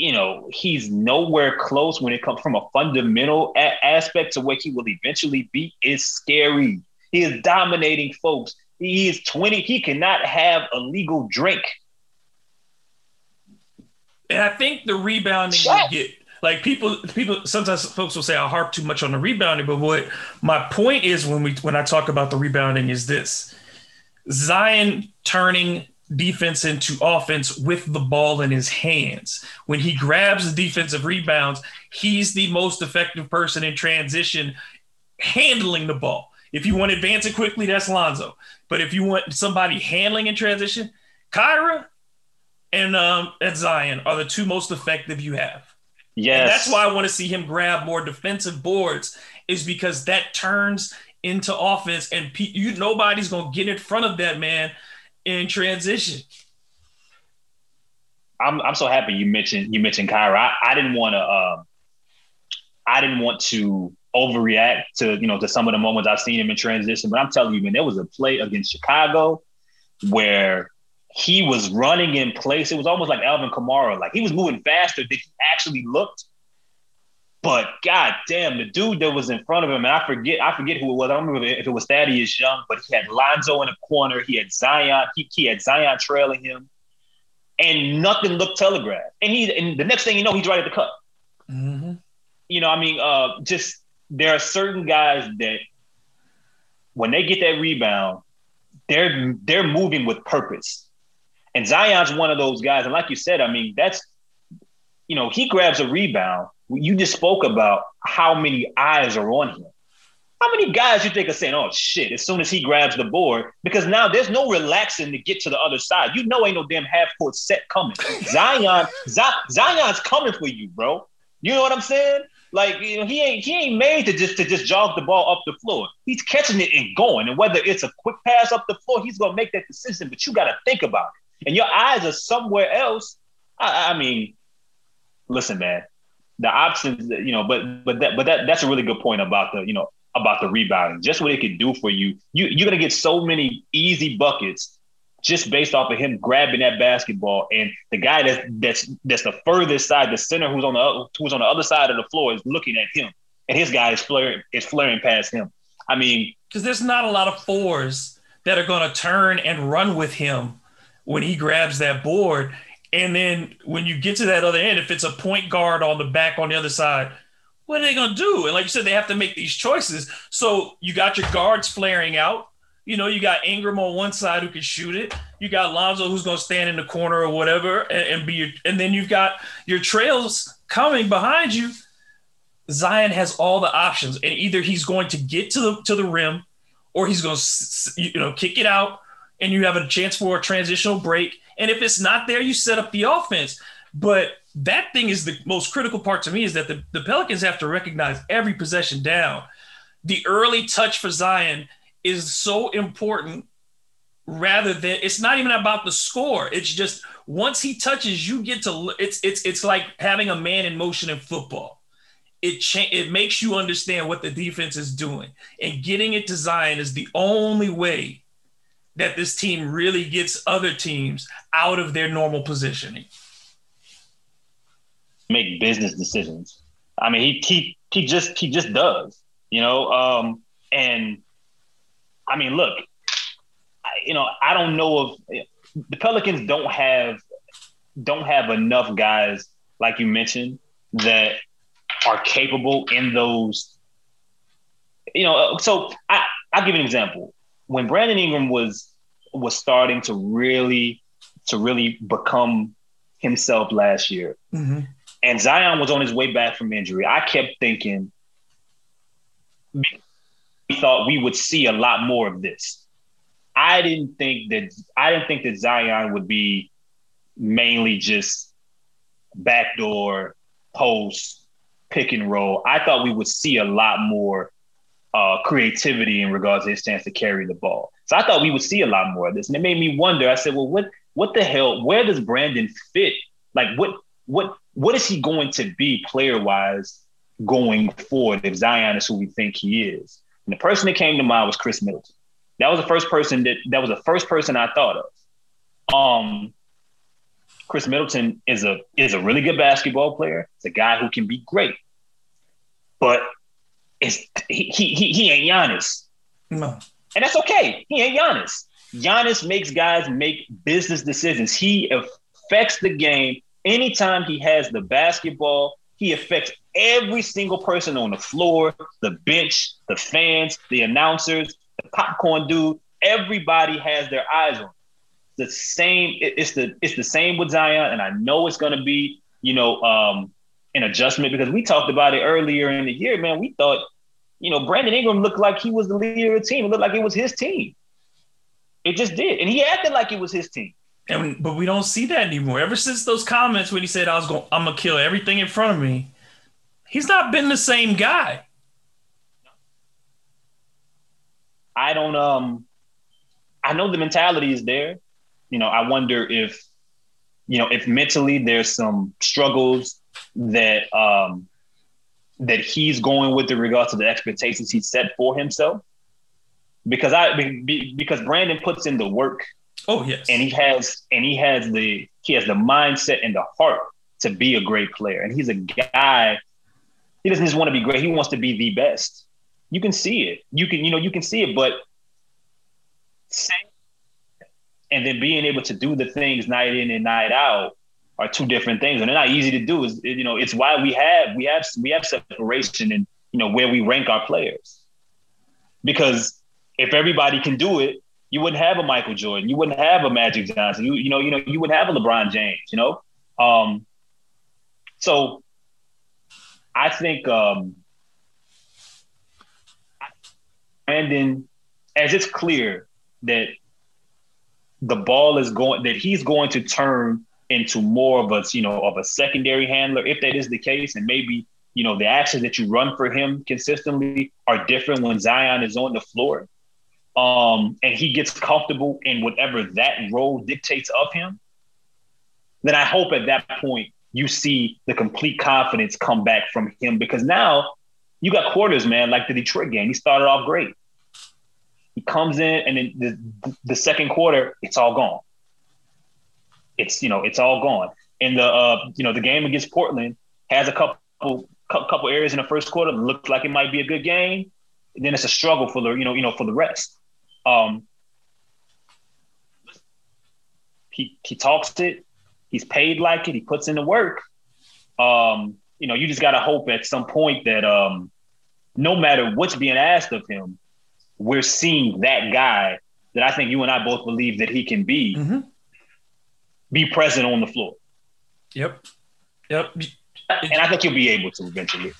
you know, he's nowhere close when it comes from a fundamental a- aspect to what he will eventually be is scary. He is dominating folks. He is 20. He cannot have a legal drink. and I think the rebounding Shut. get like people. People sometimes folks will say I harp too much on the rebounding, but what my point is when we when I talk about the rebounding is this: Zion turning defense into offense with the ball in his hands. When he grabs the defensive rebounds, he's the most effective person in transition handling the ball. If you want to advance it quickly, that's Lonzo. But if you want somebody handling in transition, Kira and um and Zion are the two most effective you have. Yes. And that's why I want to see him grab more defensive boards, is because that turns into offense, and pe- you nobody's gonna get in front of that man in transition. I'm I'm so happy you mentioned you mentioned Kira. I, I didn't want to um I didn't want to overreact to you know to some of the moments I've seen him in transition, but I'm telling you, man, there was a play against Chicago where he was running in place. It was almost like Alvin Kamara, like he was moving faster than he actually looked. But god damn, the dude that was in front of him, and I forget, I forget who it was. I don't remember if it was Thaddeus Young, but he had Lonzo in the corner. He had Zion. He, he had Zion trailing him and nothing looked telegraphed. And he and the next thing you know, he's right at the cut. Mm-hmm. You know, I mean, uh, just there are certain guys that when they get that rebound, they're they're moving with purpose. And Zion's one of those guys. And like you said, I mean, that's you know, he grabs a rebound. You just spoke about how many eyes are on him. How many guys you think are saying, "Oh shit!" As soon as he grabs the board, because now there's no relaxing to get to the other side. You know, ain't no damn half court set coming. Zion, Zion's coming for you, bro. You know what I'm saying? Like you know, he ain't he ain't made to just to just jog the ball up the floor. He's catching it and going. And whether it's a quick pass up the floor, he's gonna make that decision. But you got to think about it. And your eyes are somewhere else. I, I mean, listen, man. The options, you know, but but that but that that's a really good point about the you know about the rebounding. Just what it could do for you. You you're gonna get so many easy buckets just based off of him grabbing that basketball and the guy that's that's that's the furthest side, the center who's on the who's on the other side of the floor is looking at him, and his guy is flaring is flaring past him. I mean, Because there's not a lot of fours that are going to turn and run with him when he grabs that board. And then when you get to that other end, if it's a point guard on the back on the other side, what are they going to do? And like you said, they have to make these choices. So you got your guards flaring out. You know, you got Ingram on one side who can shoot it. You got Lonzo who's going to stand in the corner or whatever and, and be your, and then you've got your trails coming behind you. Zion has all the options, and either he's going to get to the to the rim, or he's going to you know kick it out, and you have a chance for a transitional break. And if it's not there, you set up the offense. But that thing is the most critical part to me is that the, the Pelicans have to recognize every possession down. The early touch for Zion is so important rather than it's not even about the score. It's just once he touches, you get to it's it's it's like having a man in motion in football. it cha- it makes you understand what the defense is doing, and getting it to Zion is the only way that this team really gets other teams out of their normal positioning. make business decisions. I mean, he he he just he just does, you know. Um, and I mean, look, I, you know, I don't know if the Pelicans don't have don't have enough guys like you mentioned that are capable in those. You know, so I I'll give an example. When Brandon Ingram was was starting to really to really become himself last year, Mm-hmm. and Zion was on his way back from injury, I kept thinking we thought we would see a lot more of this. I didn't think that I didn't think that Zion would be mainly just backdoor post pick and roll. I thought we would see a lot more uh, creativity in regards to his chance to carry the ball. So I thought we would see a lot more of this, and it made me wonder. I said, "Well, what what the hell? Where does Brandon fit? Like, what what what is he going to be player wise going forward if Zion is who we think he is?" And the person that came to mind was Khris Middleton. That was the first person that that was the first person I thought of. Um, Khris Middleton is a is a really good basketball player. It's a guy who can be great, but he he he, he ain't Giannis. No. And that's okay. He ain't Giannis. Giannis makes guys make business decisions. He affects the game anytime he has the basketball. He affects every single person on the floor, the bench, the fans, the announcers, the popcorn dude. Everybody has their eyes on. him. The same. It's the it's the same with Zion, and I know it's going to be you know um, an adjustment because we talked about it earlier in the year. Man, we thought you know, Brandon Ingram looked like he was the leader of the team. It looked like it was his team. It just did. And he acted like it was his team. And but we don't see that anymore. Ever since those comments when he said I was going, I'm gonna kill everything in front of me. He's not been the same guy. I don't um I know the mentality is there. You know, I wonder if you know, if mentally there's some struggles that um that he's going with in regards to the expectations he set for himself. Because I be- be- because Brandon puts in the work Oh yes. and he has and he has the he has the mindset and the heart to be a great player. And he's a guy. He doesn't just want to be great. He wants to be the best. You can see it. You can you know you can see it, but and then being able to do the things night in and night out are two different things, and they're not easy to do. Is you know it's why we have we have we have separation in you know where we rank our players because if everybody can do it, you wouldn't have a Michael Jordan, you wouldn't have a Magic Johnson, you you know you know you wouldn't have a LeBron James, you know. Um, so I think um, Brandon, as it's clear that the ball is going that he's going to turn into more of a you know of a secondary handler if that is the case, and maybe you know the actions that you run for him consistently are different when Zion is on the floor um, and he gets comfortable in whatever that role dictates of him, then I hope at that point you see the complete confidence come back from him because now you got quarters, man, like the Detroit game. He started off great. He comes in and then the, the second quarter, it's all gone. It's you know, it's all gone. And the uh, you know, the game against Portland has a couple couple areas in the first quarter looks like it might be a good game. And then it's a struggle for the you know you know for the rest. Um, he he talks it. He's paid like it. He puts in the work. Um, you know, you just gotta hope at some point that um, no matter what's being asked of him, we're seeing that guy that I think you and I both believe that he can be Mhm. Be present on the floor, Yep. Yep. and I think you'll be able to eventually.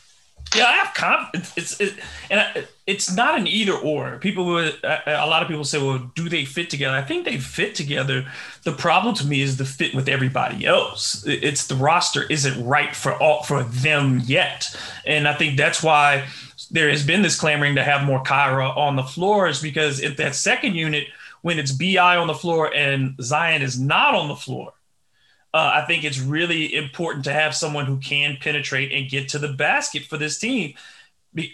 Yeah, I have confidence. It's it, and I, it's not an either or. People would a, lot of people say, "Well, do they fit together?" I think they fit together. The problem to me is the fit with everybody else. It's the roster isn't right for all for them yet, and I think that's why there has been this clamoring to have more Kira on the floors because if that second unit, when it's Bi on the floor and Zion is not on the floor, Uh, I think it's really important to have someone who can penetrate and get to the basket for this team.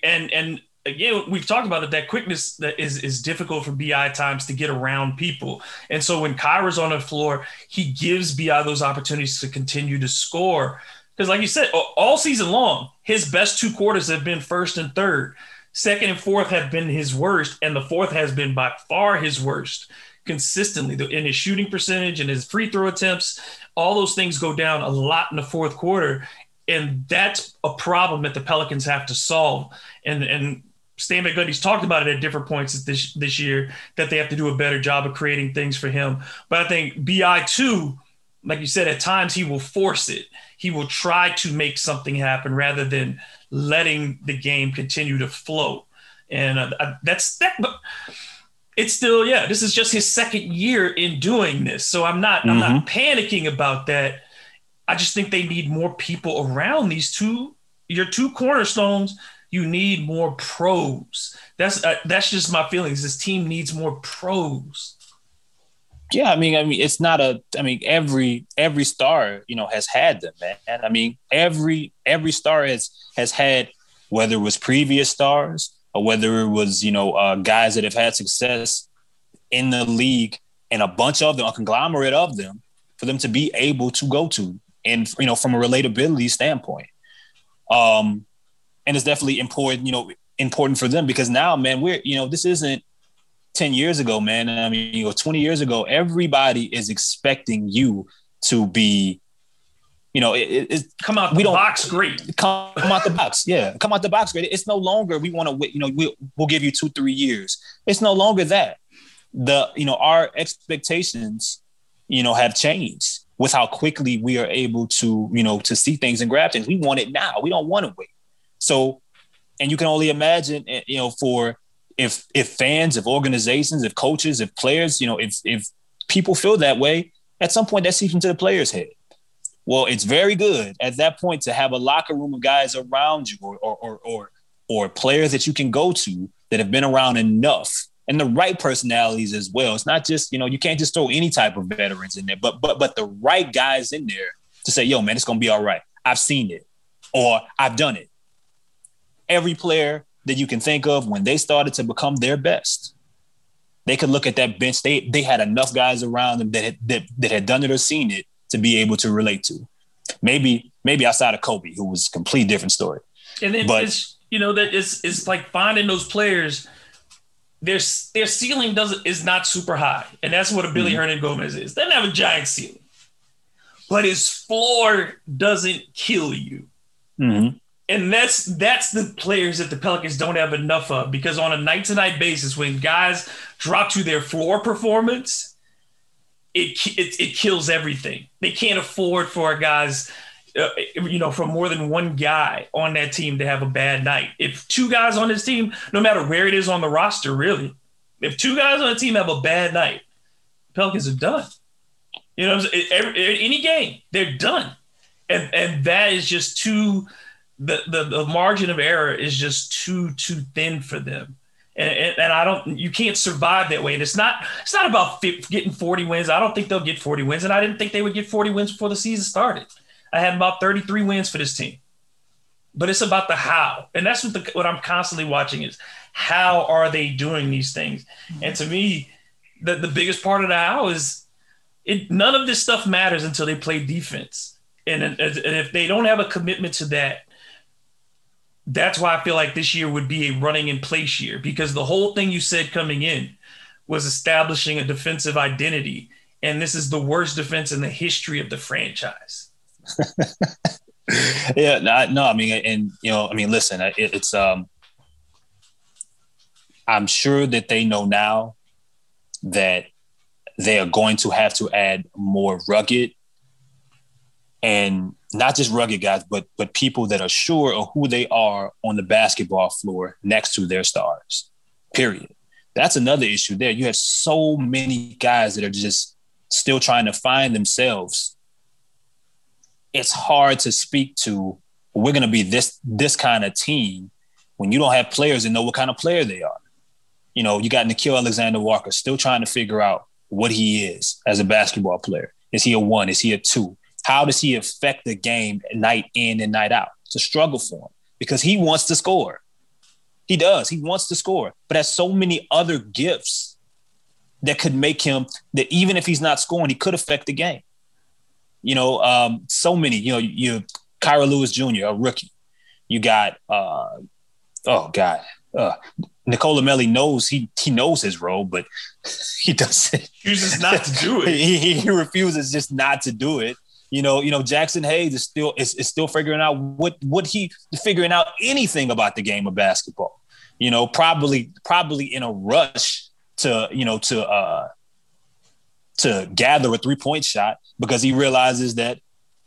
And and again, we've talked about it. That quickness that is is difficult for Bi times to get around people. And so when Kira's on the floor, he gives Bi those opportunities to continue to score. Because like you said, all season long, his best two quarters have been first and third. Second and fourth have been his worst, and the fourth has been by far his worst consistently in his shooting percentage and his free throw attempts. All those things go down a lot in the fourth quarter, and that's a problem that the Pelicans have to solve. And and Stan Van Gundy's talked about it at different points this this year that they have to do a better job of creating things for him. But I think Bi too, like you said, at times he will force it. He will try to make something happen rather than letting the game continue to flow. And uh, that's that. But it's still yeah. This is just his second year in doing this, so I'm not I'm not panicking about that. I just think they need more people around these two your two cornerstones. You need more pros. That's uh, that's just my feelings. This team needs more pros. Yeah, I mean, I mean, it's not a. I mean, every every star, you know, has had them, man. I mean, every every star has has had whether it was previous stars or whether it was you know uh, guys that have had success in the league and a bunch of them, a conglomerate of them, for them to be able to go to, and you know, from a relatability standpoint, um, and it's definitely important, you know, important for them because now, man, we're you know, this isn't 10 years ago, man. I mean, you know, 20 years ago, everybody is expecting you to be, you know, it, it, Come out We don't- box great. come out the box. Yeah, come out the box. Great. It's no longer we want to, you know, we'll, we'll give you two, three years. It's no longer that. The, you know, our expectations, you know, have changed with how quickly we are able to, you know, to see things and grab things. We want it now. We don't want to wait. So, and you can only imagine, eh, you know, for if if fans, if organizations, if coaches, if players, you know, if if people feel that way, at some point that seeps into the player's head. Well, it's very good at that point to have a locker room of guys around you or or or or, or players that you can go to that have been around enough and the right personalities as well. It's not just, you know, you can't just throw any type of veterans in there, but but but the right guys in there to say, yo, man, it's gonna be all right. I've seen it or I've done it. Every player that you can think of when they started to become their best, they could look at that bench. They they had enough guys around them that had, that, that had done it or seen it to be able to relate to. Maybe maybe outside of Kobe, who was a complete different story. And then But- it's you know that it's it's like finding those players. Their their ceiling doesn't is not super high, and that's what a Billy Mm-hmm. Hernangomez is. They don't have a giant ceiling, but his floor doesn't kill you. Mm-hmm. And that's that's the players that the Pelicans don't have enough of because on a night to night basis, when guys drop to their floor performance, it, it it kills everything. They can't afford for guys, uh, you know, for more than one guy on that team to have a bad night. If two guys on this team, no matter where it is on the roster, really, if two guys on a team have a bad night, Pelicans are done. You know, every, any game they're done, and and that is just too the, the the margin of error is just too too thin for them. And, and, and I don't, you can't survive that way. And it's not, it's not about getting 40 wins. I don't think they'll get 40 wins. And I didn't think they would get 40 wins before the season started. I had about 33 wins for this team. But it's about the how. And that's what, the, what I'm constantly watching is how are they doing these things? Mm-hmm. And to me, the, the biggest part of the how is it, none of this stuff matters until they play defense. And, and if they don't have a commitment to that, that's why I feel like this year would be a running in place year because the whole thing you said coming in was establishing a defensive identity. And this is the worst defense in the history of the franchise. yeah, no, no, I mean, and you know, I mean, listen, it, it's um, I'm sure that they know now that they are going to have to add more rugged and not just rugged guys, but but people that are sure of who they are on the basketball floor next to their stars. Period. That's another issue there. You have so many guys that are just still trying to find themselves it's hard to speak to we're going to be this this kind of team when you don't have players that know what kind of player they are. You know, you got Nickeil Alexander Walker still trying to figure out what he is as a basketball player. Is he a one? Is he a two? How does he affect the game night in and night out? It's a struggle for him because he wants to score. He does. He wants to score, but has so many other gifts that could make him that even if he's not scoring, he could affect the game. You know, um, so many. You know, you Kira Lewis Jr., a rookie. You got uh, oh god, uh, Nicolo Melli knows he he knows his role, but he doesn't. Chooses not to do it. he, he, he refuses just not to do it. You know, you know, Jaxson Hayes is still is, is still figuring out what what he figuring out anything about the game of basketball. You know, probably probably in a rush to you know to uh to gather a three point shot because he realizes that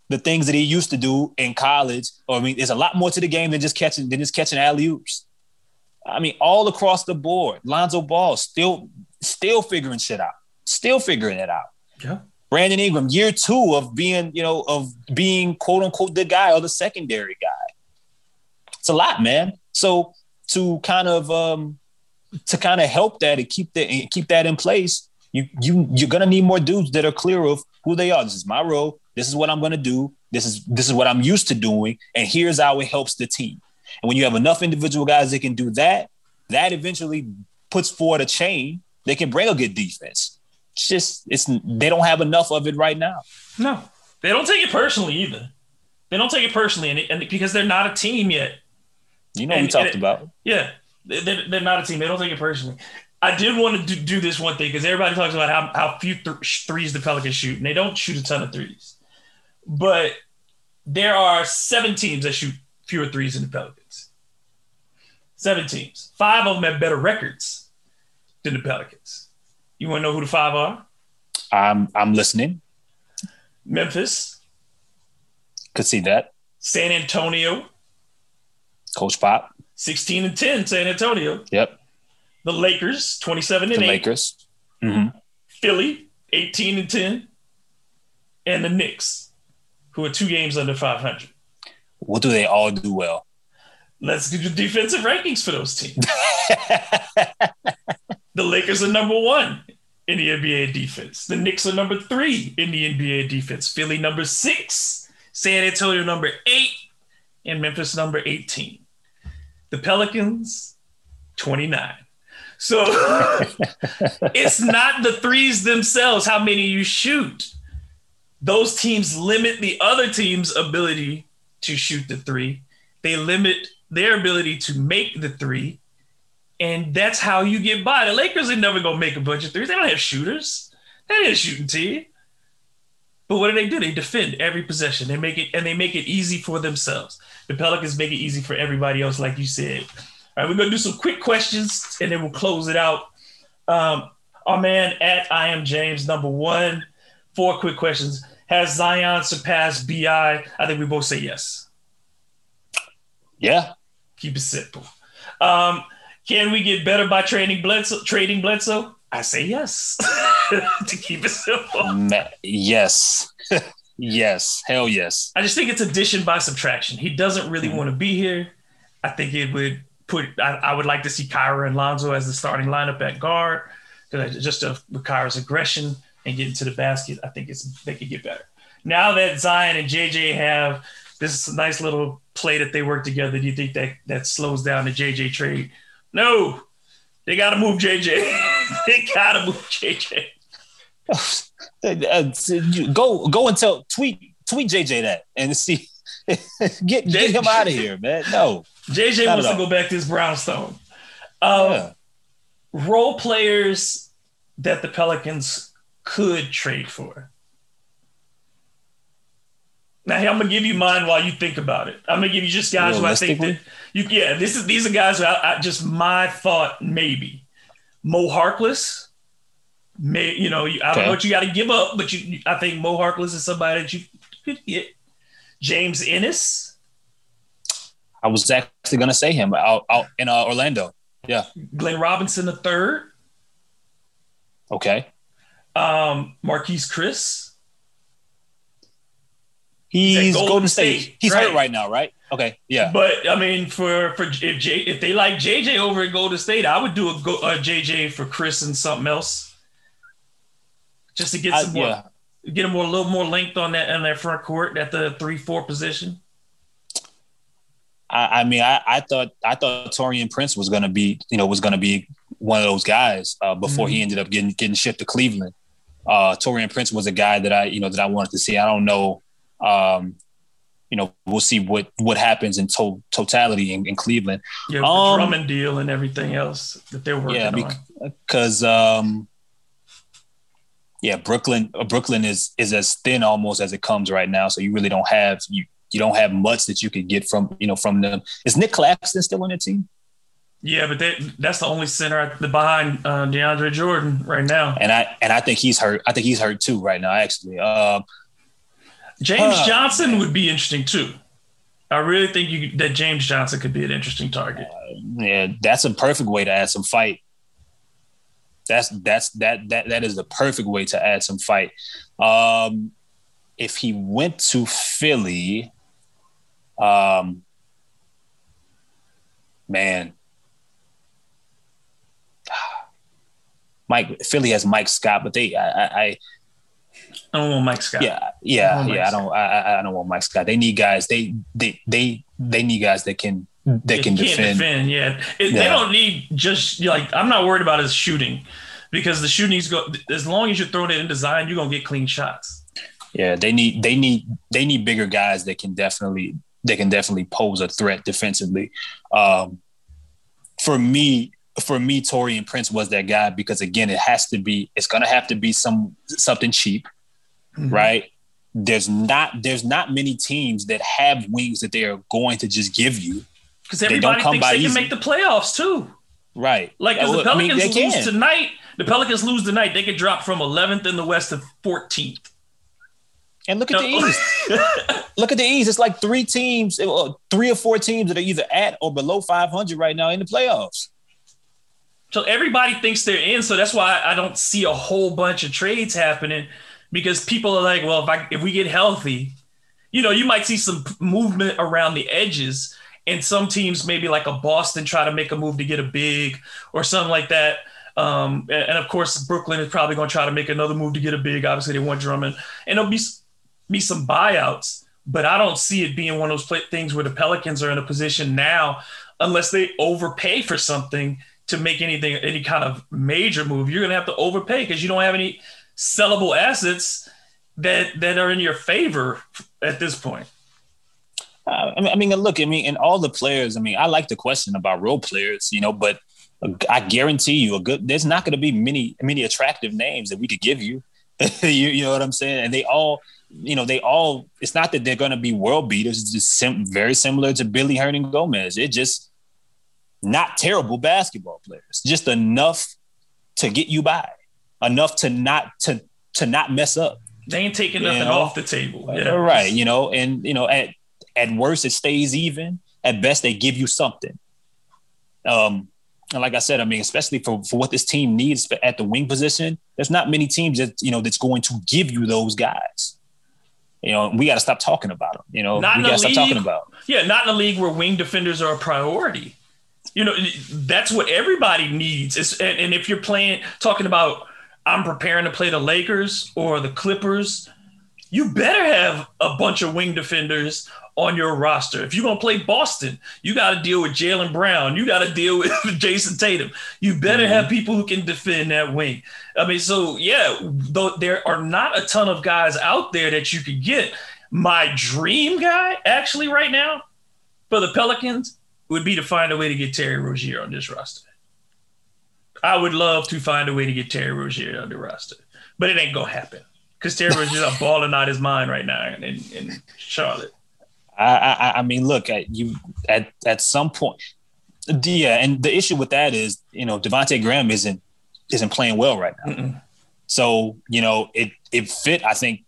the things that he used to do in college, or I mean, there's a lot more to the game than just catching than just catching alley oops. I mean, all across the board, Lonzo Ball still still figuring shit out, still figuring it out. Yeah. Brandon Ingram, year two of being, you know, of being quote unquote the guy or the secondary guy. It's a lot, man. So to kind of um to kind of help that and keep that and keep that in place, you you you're gonna need more dudes that are clear of who they are. This is my role. This is what I'm gonna do. This is this is what I'm used to doing, and here's how it helps the team. And when you have enough individual guys that can do that, that eventually puts forward a chain. They can bring a good defense. It's just it's they don't have enough of it right now. No, they don't take it personally either. They don't take it personally, and, it, and because they're not a team yet. You know, we talked and- about. Yeah, they- they're, they're not a team. They don't take it personally. I did want to do, do this one thing because everybody talks about how, how few th- threes the Pelicans shoot, and they don't shoot a ton of threes. But there are seven teams that shoot fewer threes than the Pelicans. Seven teams. Five of them have better records than the Pelicans. You want to know who the five are? I'm I'm listening. Memphis, Could see that. San Antonio, Coach Pop. 16 and 10, San Antonio. Yep. The Lakers, 27 The and 8. Lakers. hmm Philly, 18 and 10, and the Knicks, who are two games under 500. What do they all do well? Let's do the defensive rankings for those teams. the Lakers are number one in the NBA defense. The Knicks are number three in the NBA defense. Philly number six, San Antonio number eight, and Memphis number 18. The Pelicans, 29. So it's not the threes themselves, how many you shoot. Those teams limit the other team's ability to shoot the three. They limit their ability to make the three. And that's how you get by. The Lakers are never gonna make a bunch of threes. They don't have shooters. They ain't a shooting team. But what do they do? They defend every possession. They make it and they make it easy for themselves. The Pelicans make it easy for everybody else, like you said. All right, we're gonna do some quick questions and then we'll close it out. Um, our man at I am James number one. Four quick questions. Has Zion surpassed BI? I think we both say yes. Yeah. Keep it simple. Um, can we get better by trading Bledsoe? Trading Bledsoe? I say yes. to keep it simple. Yes. yes. Hell yes. I just think it's addition by subtraction. He doesn't really mm-hmm. want to be here. I think it would put. I, I would like to see Kira and Lonzo as the starting lineup at guard. 'Cause I- Just to, with Kira's aggression and getting to the basket, I think it's they could get better. Now that Zion and JJ have this nice little play that they work together, do you think that that slows down the JJ trade? No, they got to move JJ. they got to move JJ. Uh, go go and tell tweet tweet JJ that and see get get him out of here, man. No. JJ wants to go back to his brownstone. Um, Yeah. role players that the Pelicans could trade for. Now I'm gonna give you mine while you think about it. I'm gonna give you just guys who I think that you. Yeah, this is these are guys who I, I just my thought maybe Mo Harkless. May you know I don't Okay. know what you got to give up, but you, I think Mo Harkless is somebody that you could get. James Ennis, I was actually gonna say him out, out in uh, Orlando. Yeah. Glenn Robinson the third, Okay. um, Marquese Chriss. He's Golden Golden, State. State, He's right. hurt right now, right? Okay. Yeah. But I mean, for for if J, if they like JJ over at Golden State, I would do a, go, a JJ for Chriss and something else, just to get I, some more. yeah. Get him more, a little more length on that on their front court at the three four position. I, I mean, I, I thought I thought Taurean Prince was gonna be, you know, was gonna be one of those guys uh, before he ended up getting getting shipped to Cleveland. Uh, Taurean Prince was a guy that I, you know, that I wanted to see. I don't know, um, you know, we'll see what what happens in to- totality in, in Cleveland. Yeah, Um, the Drummond deal and everything else that they're working Yeah, on. because um, yeah, Brooklyn uh, Brooklyn is is as thin almost as it comes right now. So you really don't have you you don't have much that you could get from you know from them. Is Nick Claxton still on the team? Yeah, but that, that's the only center at the behind uh, DeAndre Jordan right now. And I and I think he's hurt. I think he's hurt too right now. Actually, um, James Huh. Johnson would be interesting too. I really think you that James Johnson could be an interesting target. yeah, that's a perfect way to add some fight. That's that's that that that is the perfect way to add some fight. Um, if he went to Philly, um, man, Mike Philly has Mike Scott, but they I I, I I don't want Mike Scott. yeah yeah Mike yeah I don't I, I I don't want Mike Scott. They need guys. They they they they need guys that can that can can't defend. defend. Yeah, It- they don't need just like I'm not worried about his shooting because the shooting's go as long as you're throwing it in design, you're gonna get clean shots. Yeah, they need they need they need bigger guys that can definitely they can definitely pose a threat defensively. Um, for me, for me, Taurean Prince was that guy because again, it has to be it's gonna have to be some something cheap, Mhm. right? There's not there's not many teams that have wings that they are going to just give you, Because everybody come thinks they can make the playoffs too. right? Like if the Well, I mean, Pelicans lose tonight, the Pelicans lose tonight, they could drop from 11th in the West to 14th. And look at the East. Look at the East. It's like three teams, uh, three or four teams that are either at or below 500 right now in the playoffs. So everybody thinks they're in. So that's why I don't see a whole bunch of trades happening because people are like, well, if I if we get healthy, you know, you might see some movement around the edges. And some teams, maybe like a Boston, try to make a move to get a big or something like that. Um, and, and of course, Brooklyn is probably going to try to make another move to get a big. Obviously, they want Drummond, and there'll be be some buyouts. But I don't see it being one of those pla things where the Pelicans are in a position now, unless they overpay for something to make anything any kind of major move. You're going to have to overpay because you don't have any sellable assets that that are in your favor at this point. Uh, I mean, look, I mean, and all the players. I mean, I like the question about role players, you know, but I guarantee you, a good. There's not going to be many many attractive names that we could give you. you. You know what I'm saying? And they all, you know, they all. It's not that they're going to be world beaters. It's just sim- very similar to Billy Hernangomez. It just not terrible basketball players, just enough to get you by, enough to not to to not mess up. They ain't taking nothing know? off the table. Yeah. Right. You know, and you know, at at worst it stays even. At best, they give you something. Um, and like I said, I mean, especially for, for what this team needs at the wing position, there's not many teams that you know that's going to give you those guys. You know, we got to stop talking about them. You know, Not we got to stop talking about. Yeah, not in a league where wing defenders are a priority. You know, that's what everybody needs. It's, and, and if you're playing, talking about, I'm preparing to play the Lakers or the Clippers, you better have a bunch of wing defenders on your roster. If you're going to play Boston, you got to deal with Jaylen Brown. You got to deal with Jayson Tatum. You better mm-hmm. have people who can defend that wing. I mean, so yeah, though there are not a ton of guys out there that you could get. My dream guy, actually, right now, for the Pelicans would be to find a way to get Terry Rozier on this roster. I would love to find a way to get Terry Rozier on the roster, but it ain't gonna happen because Terry Rozier's a balling out his mind right now in, in Charlotte. I, I, I mean, look at you at at some point. Yeah, and the issue with that is, you know, Devonte' Graham isn't isn't playing well right now. Mm-mm. So, you know, it it fit, I think,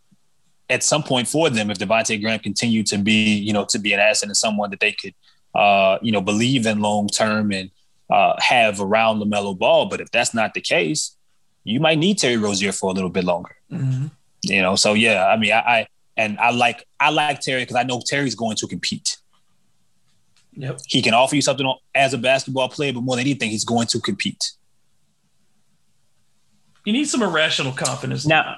at some point for them if Devonte' Graham continued to be, you know, to be an asset and someone that they could uh, you know, believe in long term and uh have around LaMelo Ball. But if that's not the case, you might need Terry Rozier for a little bit longer. Mhm. You know, so yeah, I mean I, I and I like I like Terry because I know Terry's going to compete. Yep. He can offer you something as a basketball player, but more than anything, he's going to compete. You need some irrational confidence. Now-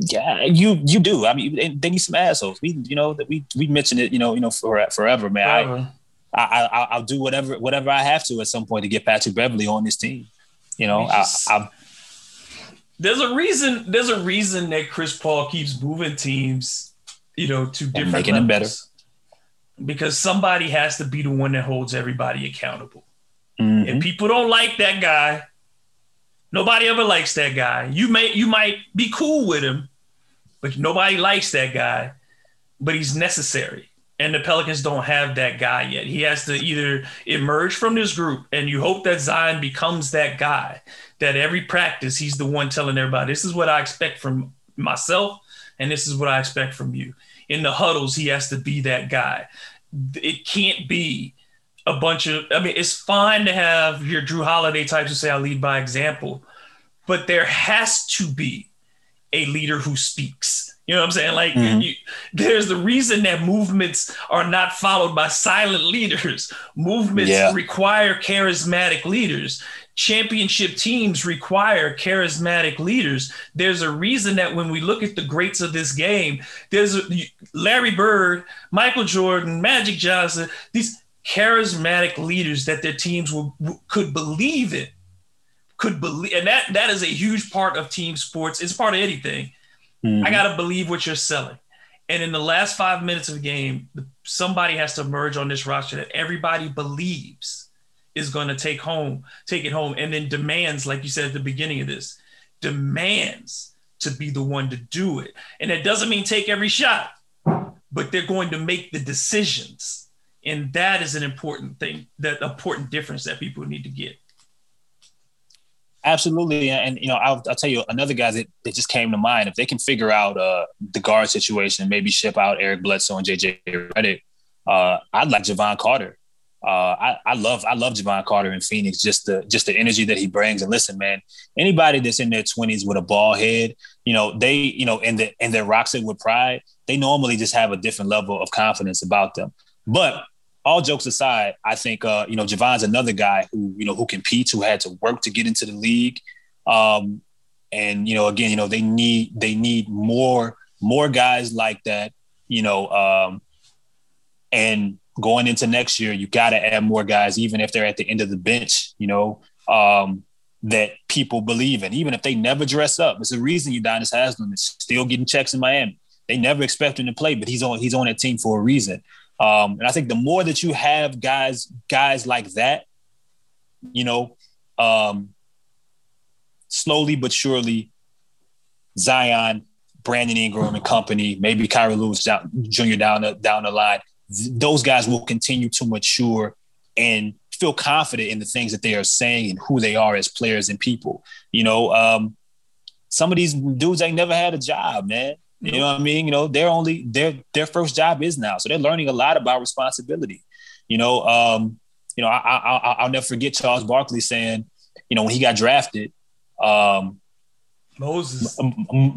Yeah, you you do. I mean, they, they need some assholes. We you know that we we mentioned it. You know you know for forever, man. Forever. I, I I'll do whatever whatever I have to at some point to get Patrick Beverley on this team. You know, I, I There's a reason. There's a reason that Chris Paul keeps moving teams, you know, to different making them better. Because somebody has to be the one that holds everybody accountable. mhm. If people don't like that guy, nobody ever likes that guy. You may you might be cool with him, but nobody likes that guy. But he's necessary. And the Pelicans don't have that guy yet. He has to either emerge from this group, and you hope that Zion becomes that guy. That every practice he's the one telling everybody, "This is what I expect from myself, and this is what I expect from you." In the huddles, he has to be that guy. It can't be a bunch of I mean, it's fine to have your Jrue Holiday types who say I lead by example, but there has to be a leader who speaks. You know what I'm saying? Like Mhm. you, there's the reason that movements are not followed by silent leaders. Movements Yeah. require charismatic leaders. Championship teams require charismatic leaders. There's a reason that when we look at the greats of this game, there's a, Larry Bird, Michael Jordan, Magic Johnson, these charismatic leaders that their teams will, could believe in, could believe, and that that is a huge part of team sports. It's part of anything. Mhm. I gotta believe what you're selling. And in the last five minutes of the game, somebody has to emerge on this roster that everybody believes is going to take home, take it home, and then demands, like you said at the beginning of this, demands to be the one to do it. And that doesn't mean take every shot, but they're going to make the decisions. And that is an important thing, that important difference that people need to get. Absolutely, and you know, I'll, I'll tell you another guy that, that just came to mind. If they can figure out uh, the guard situation, maybe ship out Eric Bledsoe and JJ Redick, uh, I'd like Jevon Carter. Uh, I, I love I love Jevon Carter in Phoenix. Just the just the energy that he brings. And listen, man, anybody that's in their twenties with a ball head, you know, they you know, and the and their rocks it with pride, they normally just have a different level of confidence about them. But all jokes aside, I think uh, you know Jevon's another guy who you know who competes, who had to work to get into the league, um, and you know again, you know they need they need more more guys like that, you know, um, and going into next year, you got to add more guys, even if they're at the end of the bench, you know, um, that people believe in, even if they never dress up. It's the reason Udonis Haslem is still getting checks in Miami. They never expect him to play, but he's on he's on that team for a reason. Um, and I think the more that you have guys, guys like that, you know, um, slowly but surely, Zion, Brandon Ingram and company, maybe Kira Lewis Jr. down the down the line, th- those guys will continue to mature and feel confident in the things that they are saying and who they are as players and people. You know, um, some of these dudes ain't never had a job, man. You know what I mean? You know, they're only their their first job is now, so they're learning a lot about responsibility. You know, um, you know, I, I, I'll never forget Charles Barkley saying, you know, when he got drafted, um, Moses.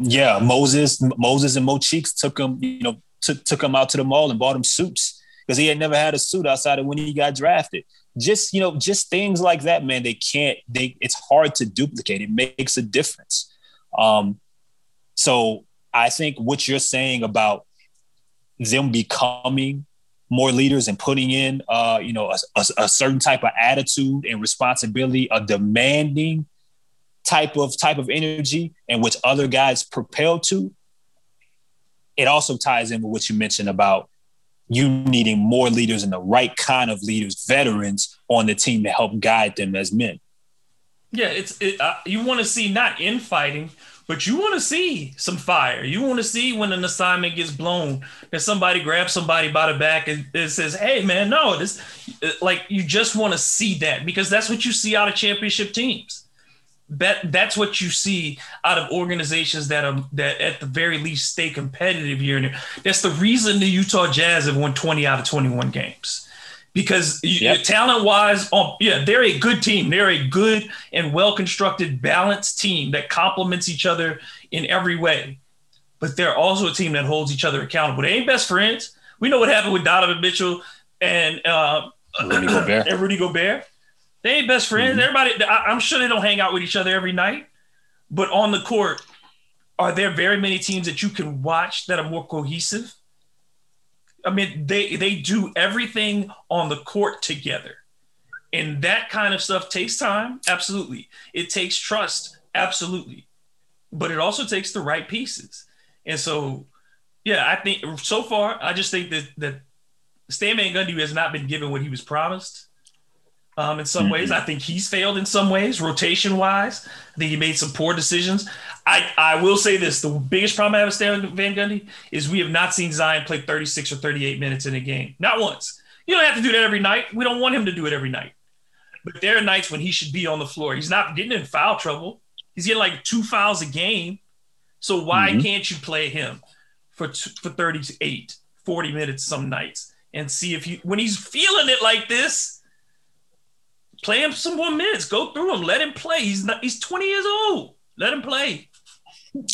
yeah, Moses, Moses and Mo Cheeks took him, you know, took took him out to the mall and bought him suits because he had never had a suit outside of when he got drafted. Just you know, just things like that, man. They can't. They it's hard to duplicate. It makes a difference. Um, so I think what you're saying about them becoming more leaders and putting in, uh, you know, a, a, a certain type of attitude and responsibility, a demanding type of type of energy, and which other guys propel to. It also ties in with what you mentioned about you needing more leaders and the right kind of leaders, veterans on the team to help guide them as men. Yeah, it's it, uh, you want to see not infighting, but you want to see some fire. You want to see when an assignment gets blown that somebody grabs somebody by the back and, and says, "Hey, man, no, this." Like you just want to see that because that's what you see out of championship teams. That that's what you see out of organizations that are that at the very least stay competitive here and there. That's the reason the Utah Jazz have won twenty out of twenty one games because Yep. talent wise, oh, yeah, they're a good team. They're a good and well constructed, balanced team that complements each other in every way. But they're also a team that holds each other accountable. They ain't best friends. We know what happened with Donovan Mitchell and uh, Rudy Gobert. and Rudy Gobert. They ain't best friends. Mhm. Everybody, I, I'm sure they don't hang out with each other every night, but on the court, are there very many teams that you can watch that are more cohesive? I mean, they they do everything on the court together. And that kind of stuff takes time, absolutely. It takes trust, absolutely. But it also takes the right pieces. And so, yeah, I think so far, I just think that that Stan Van Gundy has not been given what he was promised. Um, in some ways, I think he's failed in some ways, rotation wise. I think he made some poor decisions. I, I will say this: the biggest problem I have with Stan Van Gundy is we have not seen Zion play 36 or 38 minutes in a game, not once. You don't have to do that every night. We don't want him to do it every night. But there are nights when he should be on the floor. He's not getting in foul trouble. He's getting like two fouls a game. So why Mhm. can't you play him for t- for 38, 40 minutes some nights and see if he when he's feeling it like this, play him some more minutes. Go through him. Let him play. He's not he's 20 years old. Let him play.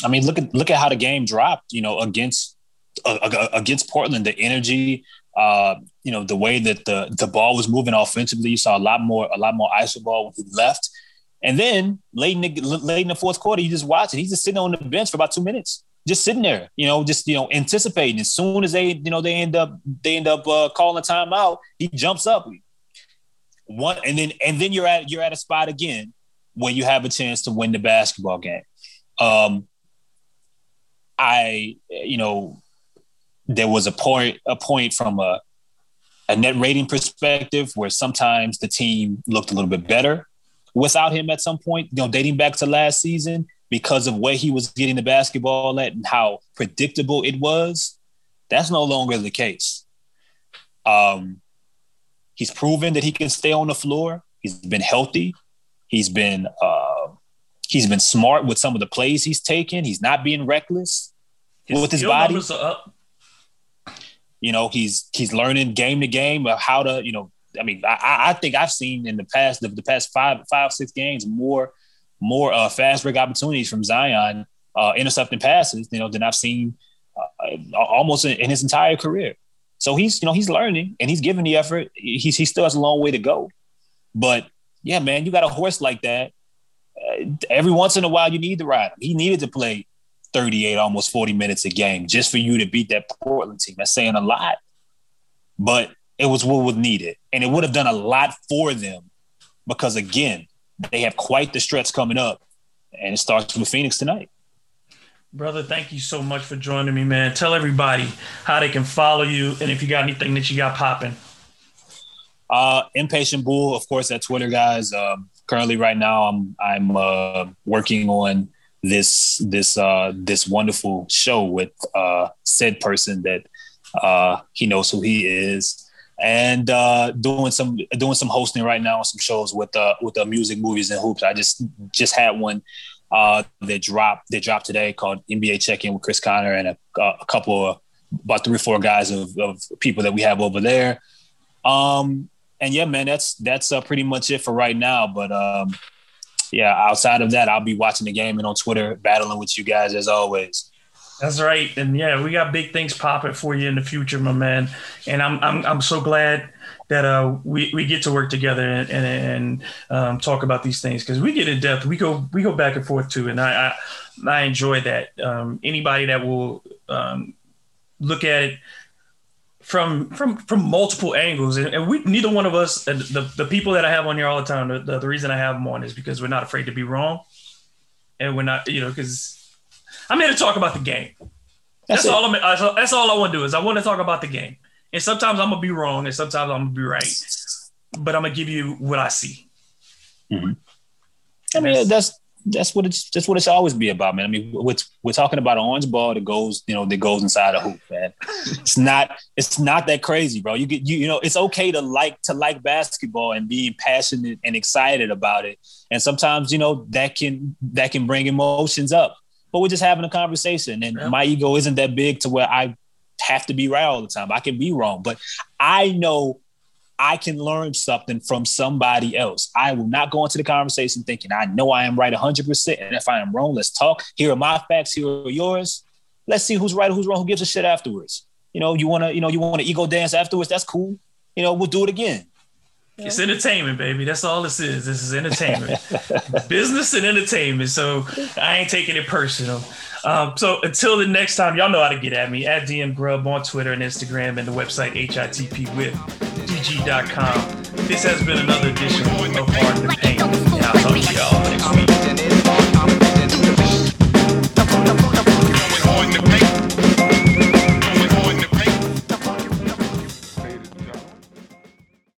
I mean, look at look at how the game dropped. You know, against uh, uh, against Portland, the energy, uh, you know, the way that the the ball was moving offensively. You saw a lot more a lot more iso ball when he left, and then late in the late in the fourth quarter, you just watch it. He's just sitting on the bench for about two minutes, just sitting there. You know, just you know, anticipating. As soon as they you know they end up they end up uh, calling a timeout, he jumps up. One and then and then you're at you're at a spot again when you have a chance to win the basketball game. Um, I, you know, there was a point a point from a a net rating perspective where sometimes the team looked a little bit better without him at some point, you know, dating back to last season because of where he was getting the basketball at and how predictable it was. That's no longer the case. Um, he's proven that he can stay on the floor. He's been healthy. He's been uh, he's been smart with some of the plays he's taken. He's not being reckless with his body. You know, he's he's learning game to game of how to, you know, I mean, I- I, I think I've seen in the past the, the past five five six games more more uh, fast break opportunities from Zion uh, intercepting passes, you know, than I've seen uh, almost in, in his entire career. So he's you know he's learning and he's giving the effort. He's he still has a long way to go, but yeah, man, you got a horse like that. Uh, every once in a while, you need to ride him. He needed to play 38, almost 40 minutes a game just for you to beat that Portland team. That's saying a lot, but it was what was needed. And it would have done a lot for them because, again, they have quite the stretch coming up. And it starts with Phoenix tonight. Brother, thank you so much for joining me, man. Tell everybody how they can follow you and if you got anything that you got popping. Uh, Impatient Bull, of course, at Twitter, guys. Um, currently, right now, I'm I'm uh, working on this this uh, this wonderful show with uh, said person that uh, he knows who he is, and uh, doing some doing some hosting right now on some shows with uh, with the music, movies, and hoops. I just just had one uh, that dropped that dropped today called NBA Check In with Chris Connor and a, a couple of about three or four guys of, of people that we have over there. Um, and yeah, man, that's that's uh, pretty much it for right now. But um, yeah, outside of that, I'll be watching the game and on Twitter, battling with you guys as always. That's right. And yeah, we got big things popping for you in the future, my man. And I'm I'm I'm so glad that uh we, we get to work together and and, and um, talk about these things because we get in depth. We go we go back and forth too, and I I, I enjoy that. Um, anybody that will um, look at it from from from multiple angles, and, and we neither one of us and the the people that I have on here all the time. The, the, the reason I have them on is because we're not afraid to be wrong, and we're not you know because I'm here to talk about the game. That's, That's, all I'm. That's all I want to do is I want to talk about the game. And sometimes I'm gonna be wrong, and sometimes I'm gonna be right. But I'm gonna give you what I see. Mm-hmm. I mean, that's that's what it's that's what it's always be about, man. I mean, we're, we're talking about an orange ball that goes, you know, that goes inside a hoop, man. It's not it's not that crazy, bro. You get you you know, it's okay to like to like basketball and being passionate and excited about it. And sometimes, you know, that can that can bring emotions up. But we're just having a conversation, and Yeah. my ego isn't that big to where I have to be right all the time. I can be wrong, but I know I can learn something from somebody else. I will not go into the conversation thinking I know I am right 100%. And if I am wrong, let's talk. Here are my facts. Here are yours. Let's see who's right who's wrong. Who gives a shit afterwards? You know, you want to, you know, you want to ego dance afterwards. That's cool. You know, we'll do it again. It's entertainment, baby. That's all this is. This is entertainment, business and entertainment. So I ain't taking it personal. Um, so until the next time, y'all know how to get at me at DM Grub on Twitter and Instagram and the website HITP with DG.com. This has been another edition of Hard to Paint. And I'll talk to y'all next week.